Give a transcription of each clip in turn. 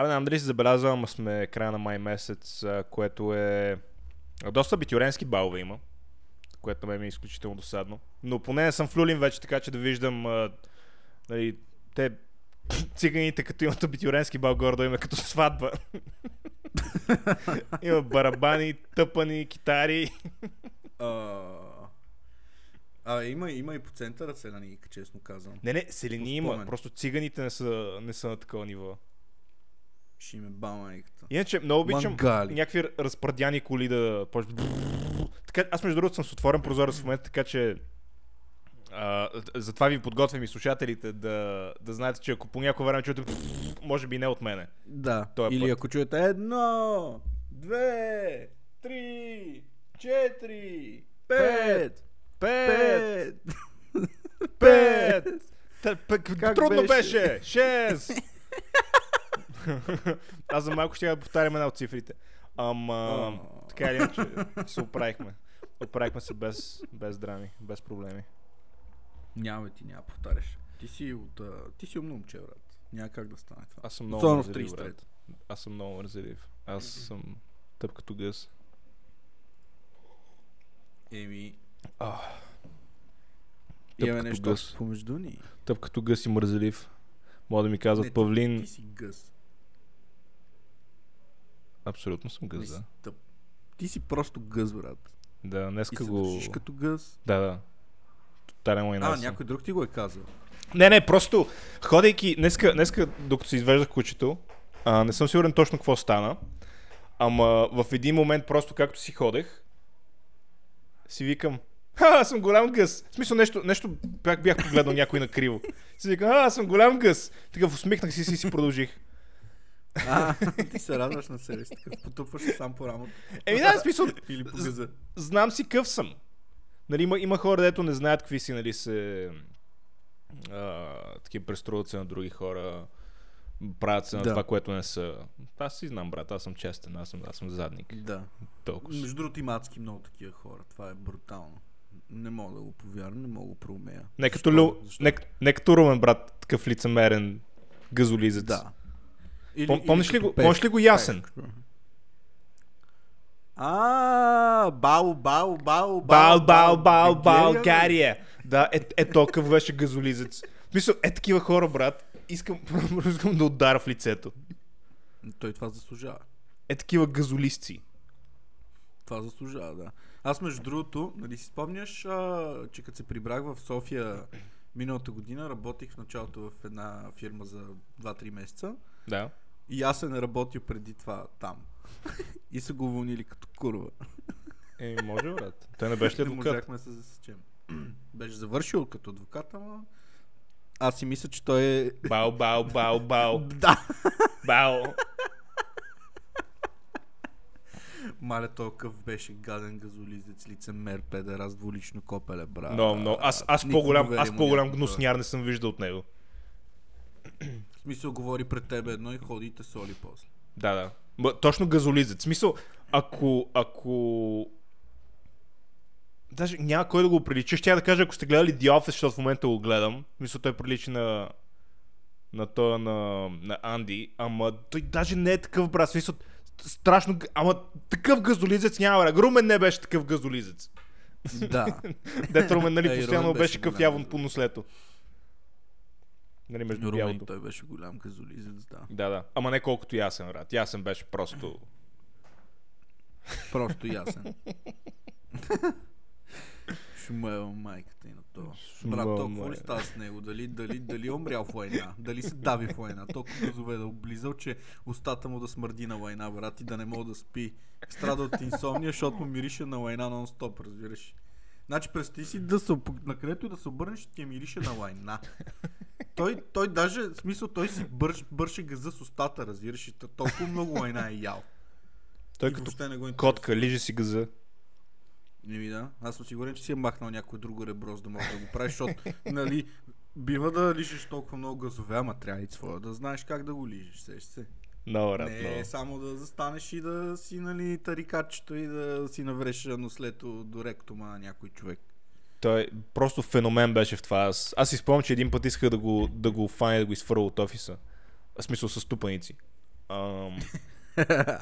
Абе, не знам дали си забелязал, ама сме края на май месец, което е... Доста битюренски балове има, което на мен ми е изключително досадно. Но поне не съм в Люлин вече, така че да виждам а, нали, те циганите, като имат абитюренски бал, гордо има като сватба. има барабани, тъпани, китари. А, а има, има и по центъра селяника, честно казвам. Не, не, селени има, просто циганите не са, не са на такова ниво. Ще им е бамайката. Иначе много обичам Мангали. някакви разпрадяни коли да почват. Така, аз между другото съм с отворен прозорец в момента, така че а, затова ви подготвям и слушателите да, да знаете, че ако по някое време чуете може би не от мене. Да. Той Или път. ако чуете едно, две, три, четири, пет, Пет! пет. Пет! Как трудно беше! Шест! Аз за малко ще я повтарям една от цифрите. Ама, така или иначе, се оправихме. Оправихме се без, без драми, без проблеми. Няма ти няма повтаряш. Ти си от... Ти си умно момче, брат. Няма как да стане това. Аз съм много Особено мързелив, 33. брат. Аз съм много мързелив. Аз съм тъп като гъс. Еми, Ах, имаме нещо гъс. помежду ни. тъп като гъс и мързелив. Мога да ми казват Не, ти- Павлин. Ти си гъс. Абсолютно съм си да. Ти си просто гъс, брат. Да, днеска го... държиш като гъс. Да, да. Тотален лайна А, някой друг ти го е казал. Не, не, просто ходейки, днеска, днеска докато се извеждах кучето, а, не съм сигурен точно какво стана, ама в един момент просто както си ходех, си викам, Ха, аз съм голям гъс. В смисъл нещо, нещо бях, бях погледнал някой накриво. Си викам, а, аз съм голям гъс. Такъв усмихнах си и си продължих. А, ти се радваш на себе си, такъв потупваш сам по рамото. Еми да, смисъл, Или по газа. знам си къв съм. Нали, има, има хора, дето не знаят какви си, нали, се а, такива преструват се на други хора, правят се на Да. това, което не са. Аз си знам, брат, аз съм честен, аз съм, аз съм задник. Да. Толкова. Между другото има адски много такива хора. Това е брутално. Не мога да го повярвам, не мога да проумея. Не като, Защо? Лю... Защо? не, не като Румен, брат, такъв лицемерен газолизец. Да. Или, Пом- помниш ли го- помниш ли го Ясен? А, бау, бау, бау, Бал, бал, бал, България. България. Да, е, е толкова беше газолизец. В смисъл, е такива хора, брат. Искам, искам да ударя в лицето. Той това заслужава. Е такива газолисци. Това заслужава, да. Аз между другото, нали си спомняш, а, че като се прибрах в София миналата година, работих в началото в една фирма за 2-3 месеца Да. И аз се не работил преди това там. и са го уволнили като курва. Е, може, брат. Той не беше ли Не адвокат? можахме да се засечем. Беше завършил като адвокат, ама аз си мисля, че той е... Бау, бау, бау, бау, Да! бау. Маля, толков беше гаден газолизец, лицемер, педерас, двулично копеле, брат. Но, но, аз, аз Никой по-голям, аз по-голям гнусняр не съм виждал от него. В смисъл, говори пред тебе едно и ходи и те соли после. Да, да. Ма, точно газолизец. В смисъл, ако, ако... Даже няма кой да го прилича. Ще я да кажа, ако сте гледали The Office, защото в момента го гледам. Мисля, той прилича на на тоя на, на Анди, ама той даже не е такъв брат. Смисъл, страшно, ама такъв газолизец няма, брат. Румен не беше такъв газолизец. Да. Дето Румен, нали, постоянно беше голям явно по нослето. Нали, между Румен, бялото. той беше голям газолизец, да. Да, да. Ама не колкото ясен, брат. Ясен беше просто... Просто ясен. Шумела майката и на това. Брат, Шумела толкова ли става с него? Дали, дали, дали е умрял в война? Дали се дави в война? Толкова газове да облизал, че устата му да смърди на война, брат, и да не мога да спи. Страда от инсомния, защото му мирише на война нон-стоп, разбираш. Значи представи си да се, на където и да се обърнеш, ти мирише на война. Той, той даже, в смисъл, той си бърш, бърше газа с устата, разбираш. и Толкова много война е ял. Той И като не го котка, лижи си газа. Не ми да. Аз съм сигурен, че си е махнал някой друго ребро, за да може да го правиш, защото, нали, бива да лижеш толкова много газове, ама трябва и своя да знаеш как да го лижеш, сеш се. Много рад, не много. е само да застанеш и да си, нали, тарикачето и да си навреш нослето до ректума на някой човек. Той просто феномен беше в това. Аз, аз си спомням, че един път исках да го, да го фане, да го изфърля от офиса. В смисъл с ступаници. Ам...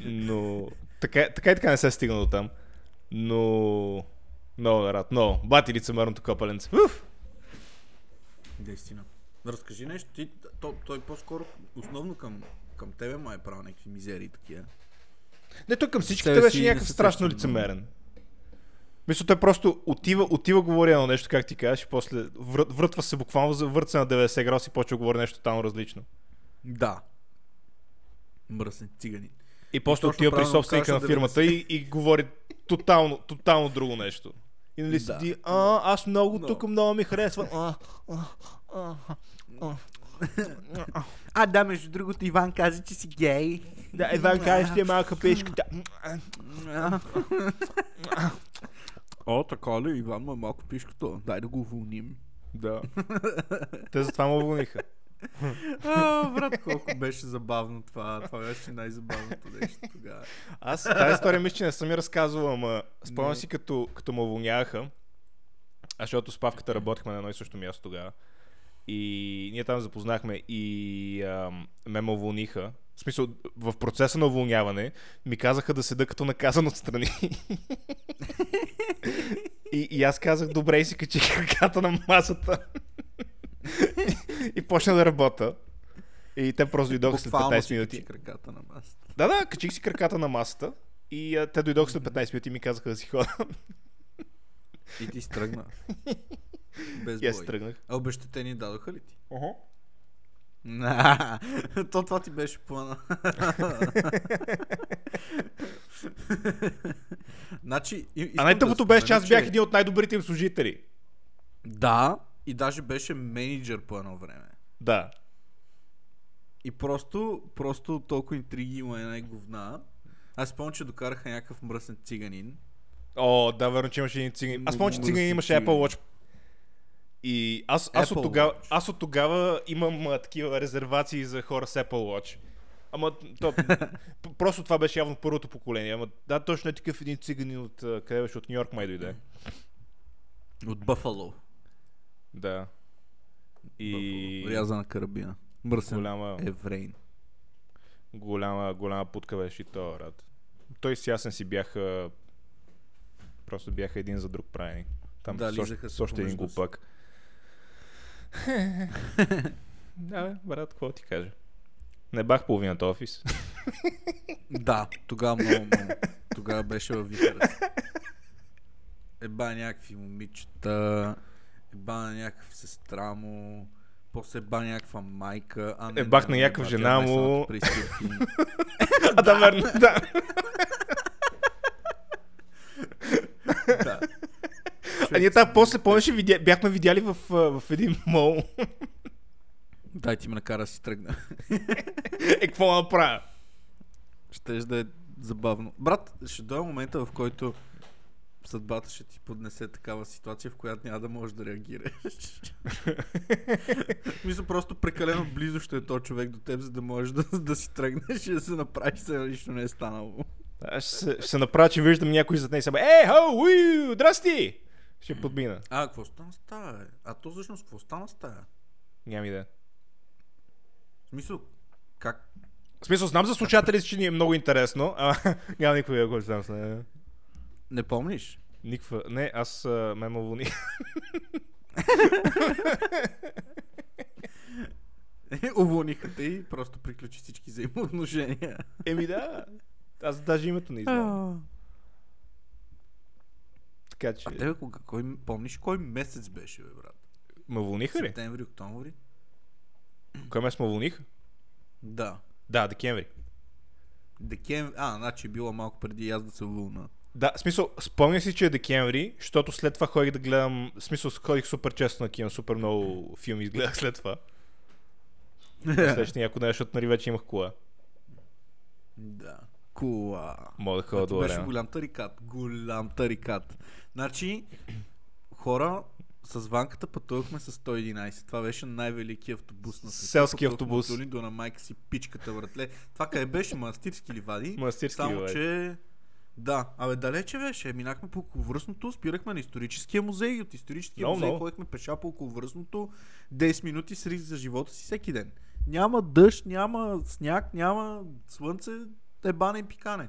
Но така, така и така не се стигна до там. Но... Много рад, много. Бати лицемерното копаленце. Уф! Наистина. Разкажи нещо. Ти, то, той по-скоро основно към, към тебе ма е правил някакви мизерии такива. Не, той към всичките Себе беше някакъв страшно лицемерен. Мисля, той просто отива, отива говори едно нещо, как ти кажеш, и после врът, въртва се буквално, завърта се на 90 градуса и почва да говори нещо тотално различно. Да. Мръсен цигани. И после отива при собственика на фирмата и, и говори тотално, тотално друго нещо. И нали Да. седи, а, аз много Но. тук много ми харесва. А, а, а, да, между другото, Иван каза, че си гей. Да, Иван каже, ще е малка пешката. О, така ли? Иван му е малко пишката. Дай да го уволним. Да. Те затова му уволниха. А, брат, колко беше забавно това. Това беше най-забавното нещо тогава. Аз тази история мисля, че не съм я разказвал, ама спомням си като, като ме уволняха, а защото с Павката работихме на едно и също място тогава. И ние там запознахме и ам, ме ме уволниха. В смисъл, в процеса на уволняване ми казаха да седа като наказан отстрани. и, и аз казах, добре, и си качих краката на масата. и почна да работя. И те просто дойдоха след Буквално 15 си минути. краката на масата. Да, да, качих си краката на масата и а, те дойдоха след 15 минути и ми казаха да си хода. И ти стръгна. Без и аз бой. тръгнах. А обещетени дадоха ли ти? Uh-huh. На, то това ти беше плана. значи, и- А най-тъпото да беше, че аз спомена, бях един от най-добрите им служители. Да, и даже беше менеджер по едно време. Да. И просто, просто толкова интриги има една и говна. Аз спомням, че докараха някакъв мръсен циганин. О, да, верно, че имаше един циган. Аз помня, че Много циган мръсни имаше. Apple Watch. И аз, аз, от тогава, Watch. аз от тогава имам а, такива резервации за хора с Apple Watch. Ама то, просто това беше явно първото поколение. Ама да, точно е такъв един циганин от къде беше от Нью Йорк май дойде. От Бъфало. Да. И Рязана карабина. Мръсен голяма, еврейн. голяма, голяма путка беше и то, рад. Той с ясен си бяха просто бяха един за друг правени. Там Да, с, още- с още един помежду си. да, бе, брат, какво ти кажа? Не бах половината офис. Да, тогава много, много. Тогава беше във вихъра. си. Еба някакви момичета, еба на някаква сестра му, после еба някаква майка. А, не, Ебах на някаква жена му. а, да, верно, да. да. А ние там после, помниш, видя, бяхме видяли в, в един мол. Дай ти ме накара да си тръгна. е, какво направя? Щеш да е забавно. Брат, ще дойде момента, в който съдбата ще ти поднесе такава ситуация, в която няма да можеш да реагираш. Мисля, просто прекалено близо ще е то човек до теб, за да можеш да, да си тръгнеш и да се направиш, се нищо не е станало. Аз ще, ще направя, че виждам някой зад нея и сега, е, хо, уи, здрасти! Ще подмина. А, какво стана с тая, бе? А то всъщност какво стана с тая? Няма идея. В смисъл, как? В смисъл, знам за слушателите, че ни е много интересно, а няма никаква идея, който знам с нея. Не помниш? Никаква. Не, аз а, ме ме уволни. Уволниха те и просто приключи всички взаимоотношения. Еми да. Аз даже името не знам. Така че. А тебе кога, кой, помниш кой месец беше, бе, брат? Ме уволниха ли? Септември, октомври? Кой месец ме уволниха? Да. Да, декември. Декември. А, значи е било малко преди аз да се уволна. Да, смисъл, спомня си, че е декември, защото след това ходих да гледам, смисъл, ходих супер често на кино, супер много филми изгледах след това. Следващия някой ден, защото нали вече имах кола. да. Кула. Мога да ходя до беше голям тарикат. Голям тарикат. Значи, хора, с ванката пътувахме с 111. Това беше най-великият автобус на света. Селски Пътувахме автобус. От Олиндо на майка си пичката вратле. Това къде беше? Манастирски ливади. Манастирски Само, ливади. че... Да, абе далече беше. Минахме по околовръстното, спирахме на историческия музей и от историческия Много, музей много. ходихме пеша по околовръстното 10 минути с риск за живота си всеки ден. Няма дъжд, няма сняг, няма слънце, ебане и пикане.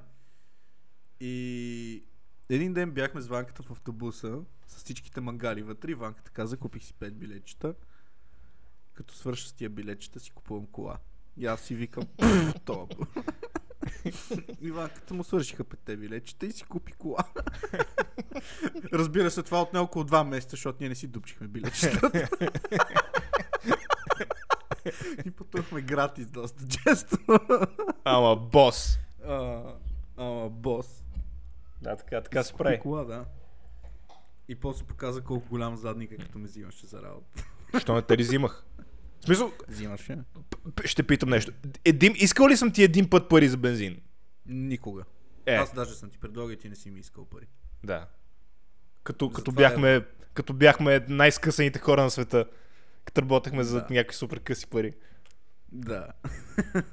И един ден бяхме с Ванката в автобуса с всичките мангали вътре и Ванката каза, купих си 5 билетчета. Като свърша с тия билетчета си купувам кола. И аз си викам, топ. И Ванката му свършиха петте билетчета и си купи кола. Разбира се, това отне около два месеца, защото ние не си дупчихме билетчетата. и пътувахме гратис доста често. Ама бос. А, Ама бос. Да, така, така се прави. кола, да. И после показа колко голям задник е, като ме взимаше за работа. Що не те ли взимах? В смисъл, Взимаше? ще питам нещо. Един, искал ли съм ти един път пари за бензин? Никога. Е, Аз даже съм ти предлагал и ти не си ми искал пари. да. Като, като, Затова е- бяхме, като бяхме най-скъсаните хора на света. Като работехме за Да. някакви супер къси пари. Да.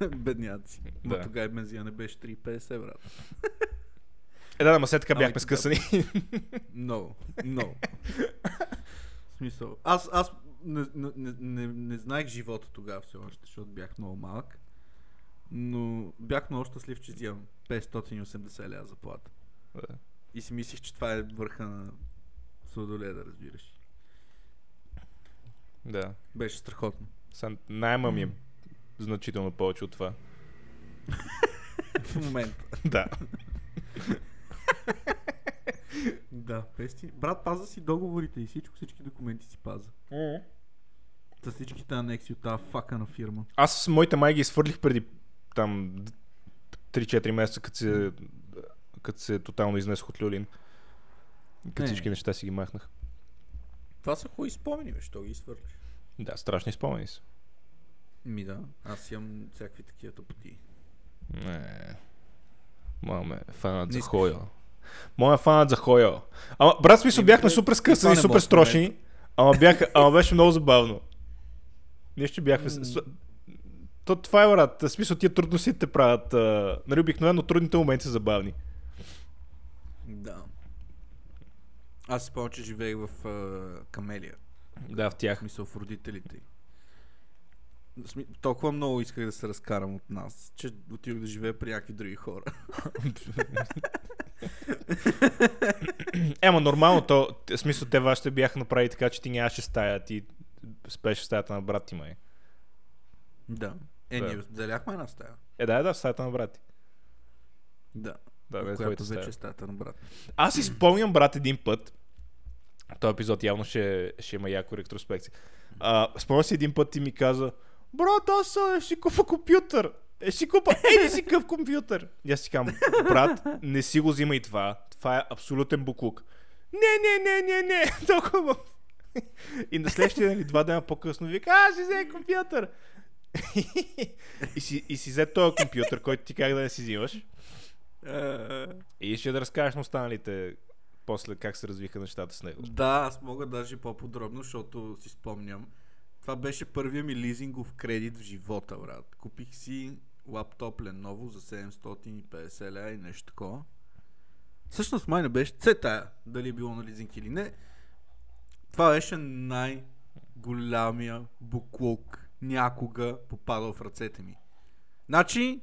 Бедняци. Да. Да. тогава бензина не беше 3,50, брат. Е, да, ама след така бяхме скъсани. Много. Много. В смисъл. Аз, аз не, не, не, не, знаех живота тогава все още, защото бях много малък. Но бях много щастлив, че взимам 580 ля заплата. Да. И си мислих, че това е върха на сладоледа, разбираш. да. Беше страхотно. Сам, найма ми значително повече от това. В момента. да. Да, пести. Брат, паза си договорите и всичко, всички документи си паза. За всичките анекси от тази фака на фирма. Аз с моите май ги изфърлих преди там 3-4 месеца, като се, като се тотално изнесох от Люлин. Като всички неща си ги махнах. Това са хубави спомени, бе, що ги изхвърляш. Да, страшни спомени са. Ми да, аз имам всякакви такива тъпоти. Не. Моя ме фанат Не за хойо. Моя фанат за хойо. Ама, брат, смисъл, бяхме супер скъсани, супер строшни. Ама, бяха, ама беше много забавно. Ние ще бяхме... То, това е, брат. В смисъл, тия трудности те правят. А, нали, обикновено трудните моменти са забавни. Да. Аз спомням, че живеех в а, Камелия. Да, в тях. смисъл в родителите. Толкова много исках да се разкарам от нас, че отидох да живея при някакви други хора. Ема, нормално, то, в смисъл, те вашите бяха направили така, че ти нямаше стая, ти спеш в стаята на брат ти, май. Да. Е, Да. ние деляхме една стая. Е, да, да, в стаята на брат ти. Да. Да, да, която вече е стаята на брат. Аз си спомням, брат, един път. Този епизод явно ще, ще има яко ретроспекция. А, спомням си един път ти ми каза, брат, аз а, ще си купа компютър. Е, ще си купа еди си къв компютър. И аз си казвам, брат, не си го взимай това. Това е абсолютен буклук. Не, не, не, не, не. Толкова. И на следващия нали, два дена по-късно вика, аз ще взема компютър. и, си, и си взе този компютър, който ти как да не си взимаш. И ще да разкажеш на останалите после как се развиха нещата с него. Да, аз мога даже по-подробно, защото си спомням. Това беше първия ми лизингов кредит в живота, брат. Купих си лаптоп Lenovo за 750 ля и нещо такова. Всъщност май не беше. Це тая, дали е било на лизинг или не. Това беше най-голямия буклук някога попадал в ръцете ми. Значи,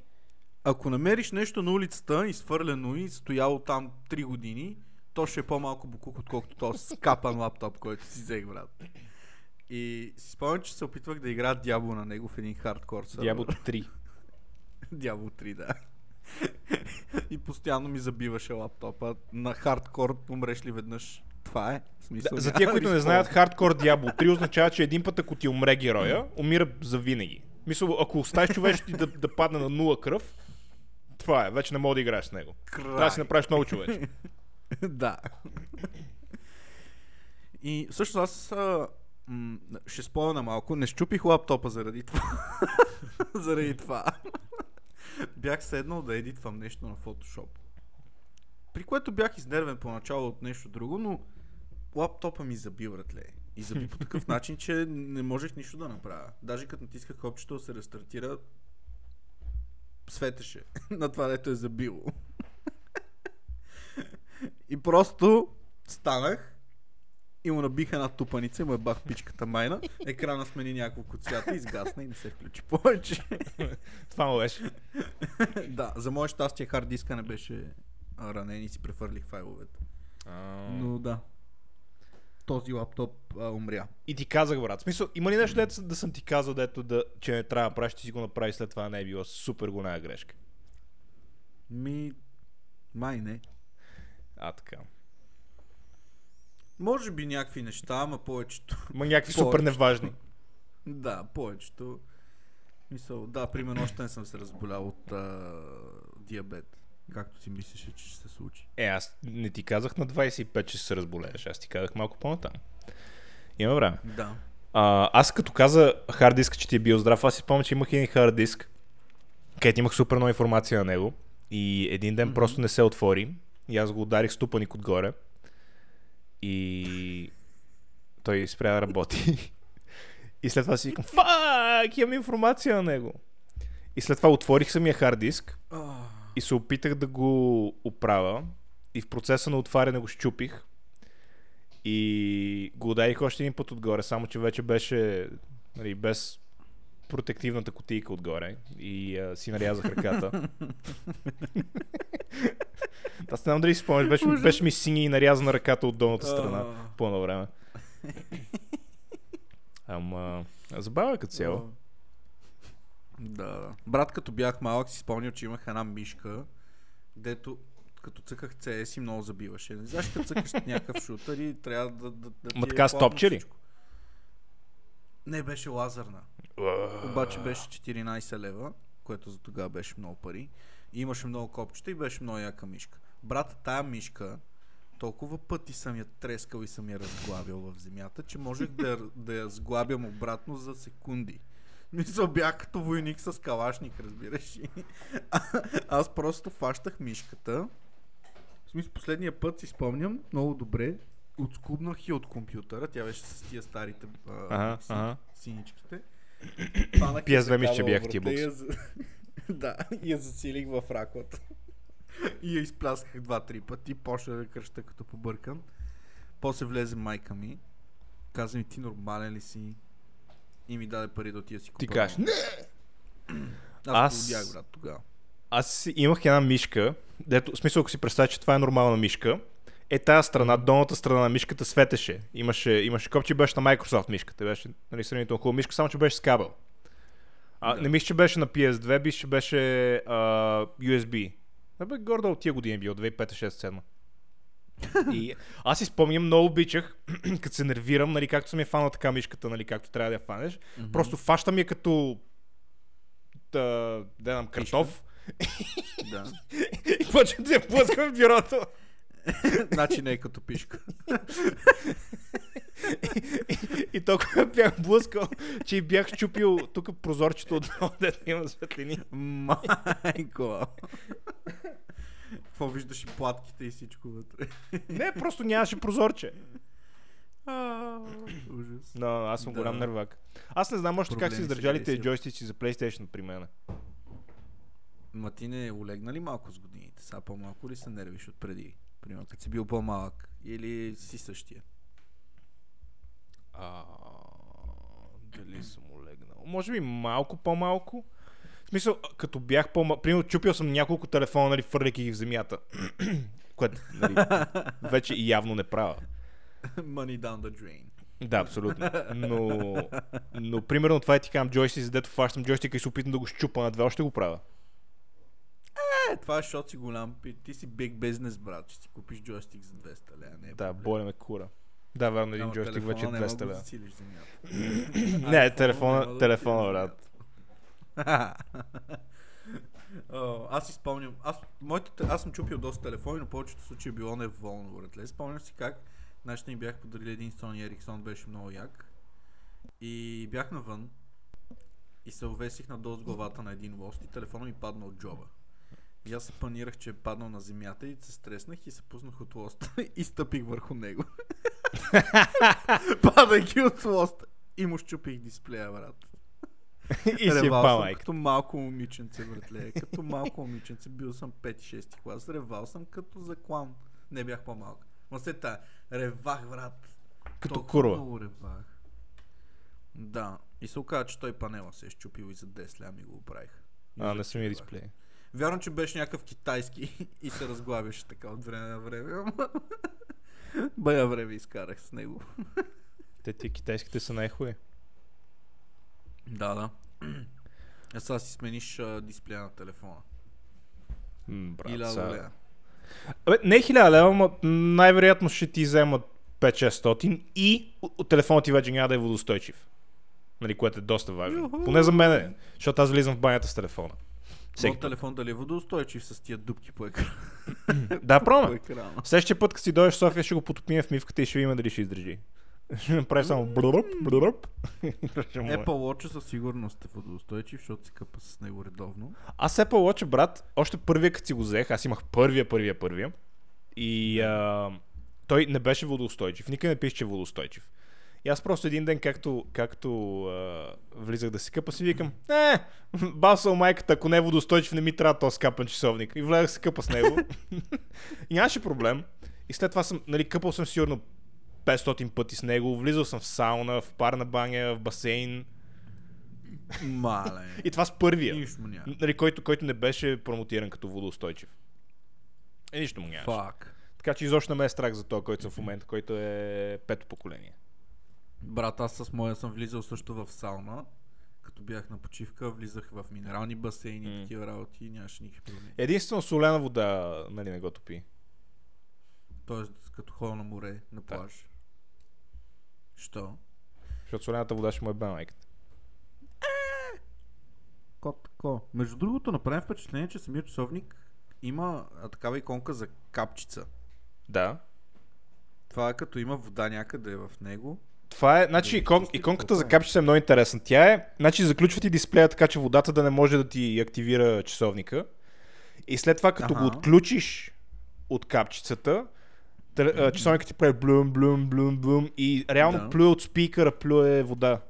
ако намериш нещо на улицата, изфърлено и стояло там 3 години, то ще е по-малко буклук, отколкото този скапан лаптоп, който си взех, брат. И си спомням, че се опитвах да играя Дявол на него в един хардкор сервер. Дявол 3. Дявол 3, да. и постоянно ми забиваше лаптопа. На хардкор умреш ли веднъж? Това е. Смисъл, Да, за тия, които не знаят, хардкор Diablo 3 означава, че един път, ако ти умре героя, умира за винаги. Мисля, ако оставиш човечето ти да, да падне на нула кръв, това е, вече не мога да играеш с него. Край. Трябва да си направиш много човече. да. И всъщност аз а, м- ще спомена малко. Не щупих лаптопа заради това. заради това. бях седнал да едитвам нещо на Photoshop. При което бях изнервен поначало от нещо друго, но лаптопа ми заби, братле. И заби по такъв начин, че не можех нищо да направя. Даже като натисках копчето да се рестартира, светеше на това, дето е забило. И просто станах и му набиха една тупаница и му е бах пичката майна. Екрана смени няколко цвята, изгасна и не се включи повече. Това му беше. да, за мое щастие хард диска не беше а, ранен и си префърлих файловете. Но да. Този лаптоп а, умря. И ти казах, брат. В смисъл, има ли нещо, дето да съм ти казал, дето да, че не трябва да правиш, ти си го направи след това не е било супер голяма грешка. Ми, май не. А, така. Може би някакви неща, ама повечето. Ма някакви супер Повечето. неважни. Да, повечето. Мисъл, да, примерно още не съм се разболял от а, диабет. Както си мислеше, че ще се случи. Е, аз не ти казах на 25, че се разболееш. Аз ти казах малко по-натам. Има време. Да. А, аз като каза хард диск, че ти е бил здрав, аз си спомням, че имах един хард диск, където имах супер много информация на него и един ден Мгм. просто не се отвори и аз го ударих ступаник отгоре и той спря да работи. И след това си викам, фак, имам информация на него. И след това отворих самия хард диск и се опитах да го оправя и в процеса на отваряне го щупих и го ударих още един път отгоре, само че вече беше нали, без протективната кутийка отгоре и а, си нарязах ръката. Аз не знам дали си спомняш, беше, беше ми синя и нарязана ръката от долната страна по едно време. Ама, забавя като цяло. Да. Брат, като бях малък, си спомням, че имах една мишка, дето като цъках CS и много забиваше. Не знаеш, като цъкаш някакъв шутър и трябва да, да, да Ма е така с плавно топче ли? всичко. Не, беше лазерна. Обаче беше 14 лева, което за тогава беше много пари. И имаше много копчета и беше много яка мишка. Брат, тая мишка, толкова пъти съм я трескал и съм я разглабил в земята, че можех да, да я сглабям обратно за секунди. Мисля, бях като войник с калашник, разбираш. А- Аз просто фащах мишката. В смисъл, последния път си спомням много добре. Отскубнах и от компютъра. Тя беше с тия старите а, Ага, букси, ага. синичките. Фанах я PS2 за мисля, че кабела бяха тия врата и я за- да, и я засилих в раклата. и я изплясках два-три пъти. Почна да кръща като побъркан. После влезе майка ми. Каза ми, ти нормален ли си? И ми даде пари да отида си Ти купя. кажеш, нова. Аз- Аз, брат, тогава. Аз си- имах една мишка, дето, в смисъл, ако си представя, че това е нормална мишка, е тази страна, долната страна на мишката светеше. Имаше, имаше копче, беше на Microsoft мишката. Беше нали, сравнително хубава мишка, само че беше с кабел. А, Да. Не мисля, че беше на PS2, мисля, че беше а, USB. Абе, гордо от тия години е бил, 2005-2006-2007. И аз си спомням, много обичах, като се нервирам, нали, както съм я фанал така мишката, нали, както трябва да я фанеш. Мгм. Просто фащам я като да, да знам, картоф Да. и почвам да я плъскам в бюрото. значи не е като пишка. И толкова бях блъскал, че и бях чупил тук прозорчето отдолу, дето има светлини. Майко. Какво виждаш и платките и всичко вътре. Не, просто нямаше прозорче. А, Ужас. Но аз съм Да. голям нервак. Аз не знам още как са издържали тези джойстици за PlayStation при мен. Ма ти не олегна ли малко с годините? Сега по-малко ли се нервиш от преди? Примерно, като си бил по-малък. Или си същия? А, дали съм олегнал? Може би малко по-малко. В смисъл, като бях по-малко... Примерно, чупил съм няколко телефона, нали, фърляйки ги в земята. Което, нали, вече и явно не правя. Money down the drain. Да, абсолютно. Но, но примерно това е ти казвам джойстик, дето фащам джойстика и се опитам да го щупа на две, още го правя. Е, това е, защото си голям. Ти си big business, брат. Ще си купиш джойстик за 200 лева. Не е Да, боля ме кура. Да, верно, един джойстик вече е телефона няма 200 да го лева. Не, телефона, телефона, брат. О, аз си спомням, аз, моите, те- аз съм чупил доста телефони, но повечето случаи е било неволно, братле. Спомням си как нашите ни бях подарили един Sony Ericsson, беше много як. И бях навън и се увесих надолу с главата на един лост и телефона ми падна от джоба. И аз се панирах, че е паднал на земята и се стреснах и се пуснах от лоста и стъпих върху него. Падайки от лоста. И му щупих дисплея, брат. И си е съм като малко момиченце, братле. Като малко момиченце. Бил съм 5-6 клас. Ревал съм като за клан. Не бях по-малък. Ма след тая, ревах, брат. Като курва. Много ревах. Да. И се оказа, че той панела се е щупил и за 10 лями го оправих. И А, за на самия ревах. Вярно, че беше някакъв китайски и се разглавяше така от време на време. Бая време изкарах с него. Те тия китайските са най-хуи. Да, да. А сега си смениш а, дисплея на телефона. М, брат, Иля са-. Абе, не е 1000 лева, но най-вероятно ще ти вземат 5-600 и телефона ти вече няма да е водостойчив. Нали, което е доста важно. Юху! Поне за мен е, защото аз влизам в банята с телефона. Всеки Моят телефон дали е водоустойчив с тия дупки по екрана. Да, екрана. Следващия път, като си дойдеш в София, ще го потопим в мивката и ще видим дали ще издържи. Ще направи само. Ще му е. Apple Watch със сигурност е водоустойчив, защото се къпа с него редовно. Аз Apple Watch, брат, още първия като си го взех, аз имах първия, първия, първия. И а, той не беше водоустойчив. Никъде не пише, че е водоустойчив. И аз просто един ден, както, както а, влизах да си къпа, си викам, е, басъл майката, ако не е водостойчив, не ми трябва този скапан часовник. И влезах се къпа с него. и нямаше проблем. И след това съм, нали, къпал съм сигурно 500 пъти с него, влизал съм в сауна, в парна баня, в басейн. Мале. И това с първия. Нали, който, който не беше промотиран като водоустойчив. Е, нищо му нямаше. Фак. Така че изобщо не ме е страх за този, който съм в момента, който е пето поколение. Брат, аз с моя съм влизал също в сауна. Като бях на почивка, влизах в минерални басейни М. такива работи и нямаше никакви проблеми. Единствено солена вода, нали, не го топи. Тоест, като ходя на море, на плаж. Що? Защото солената вода ще му е бе майката. Кот тако. Между другото, направим впечатление, че самият часовник има а, такава иконка за капчица. Да. Това е като има вода някъде в него. Това е, значи, Да, икон, иконката за е? капчица е много интересна. Тя е, значи, заключва ти дисплея така, че водата да не може да ти активира часовника. И след това, като го Аха. отключиш от капчицата, часовникът ти прави блум, блум, блум, блум и реално Да. плюе от спикъра, плюе вода.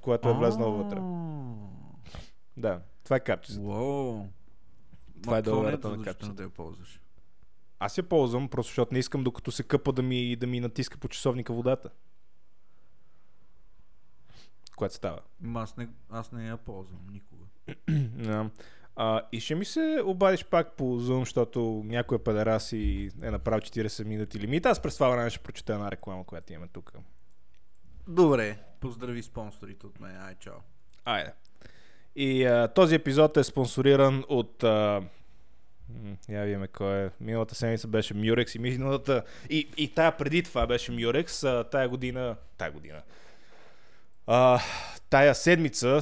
Която, е влезнала вътре. Да, това е капчицата. Това е не доверието на капчицата. да я ползваш. Аз я ползвам, просто защото не искам докато се къпа да ми, да ми натиска по часовника водата. Което става. Ма аз не, аз не я ползвам никога. Да. А, и ще ми се обадиш пак по Zoom, защото някой педерас и е направил 40 минути лимит. Аз през това време ще прочета една реклама, която имаме тук. Добре. Поздрави спонсорите от мен. Ай, чао. Айде. И а, този епизод е спонсориран от... А, м, я видим кой е. Миналата седмица беше Murex и миналата... И, и тая преди това беше Murex. А, тая година... Тая година. А, тая седмица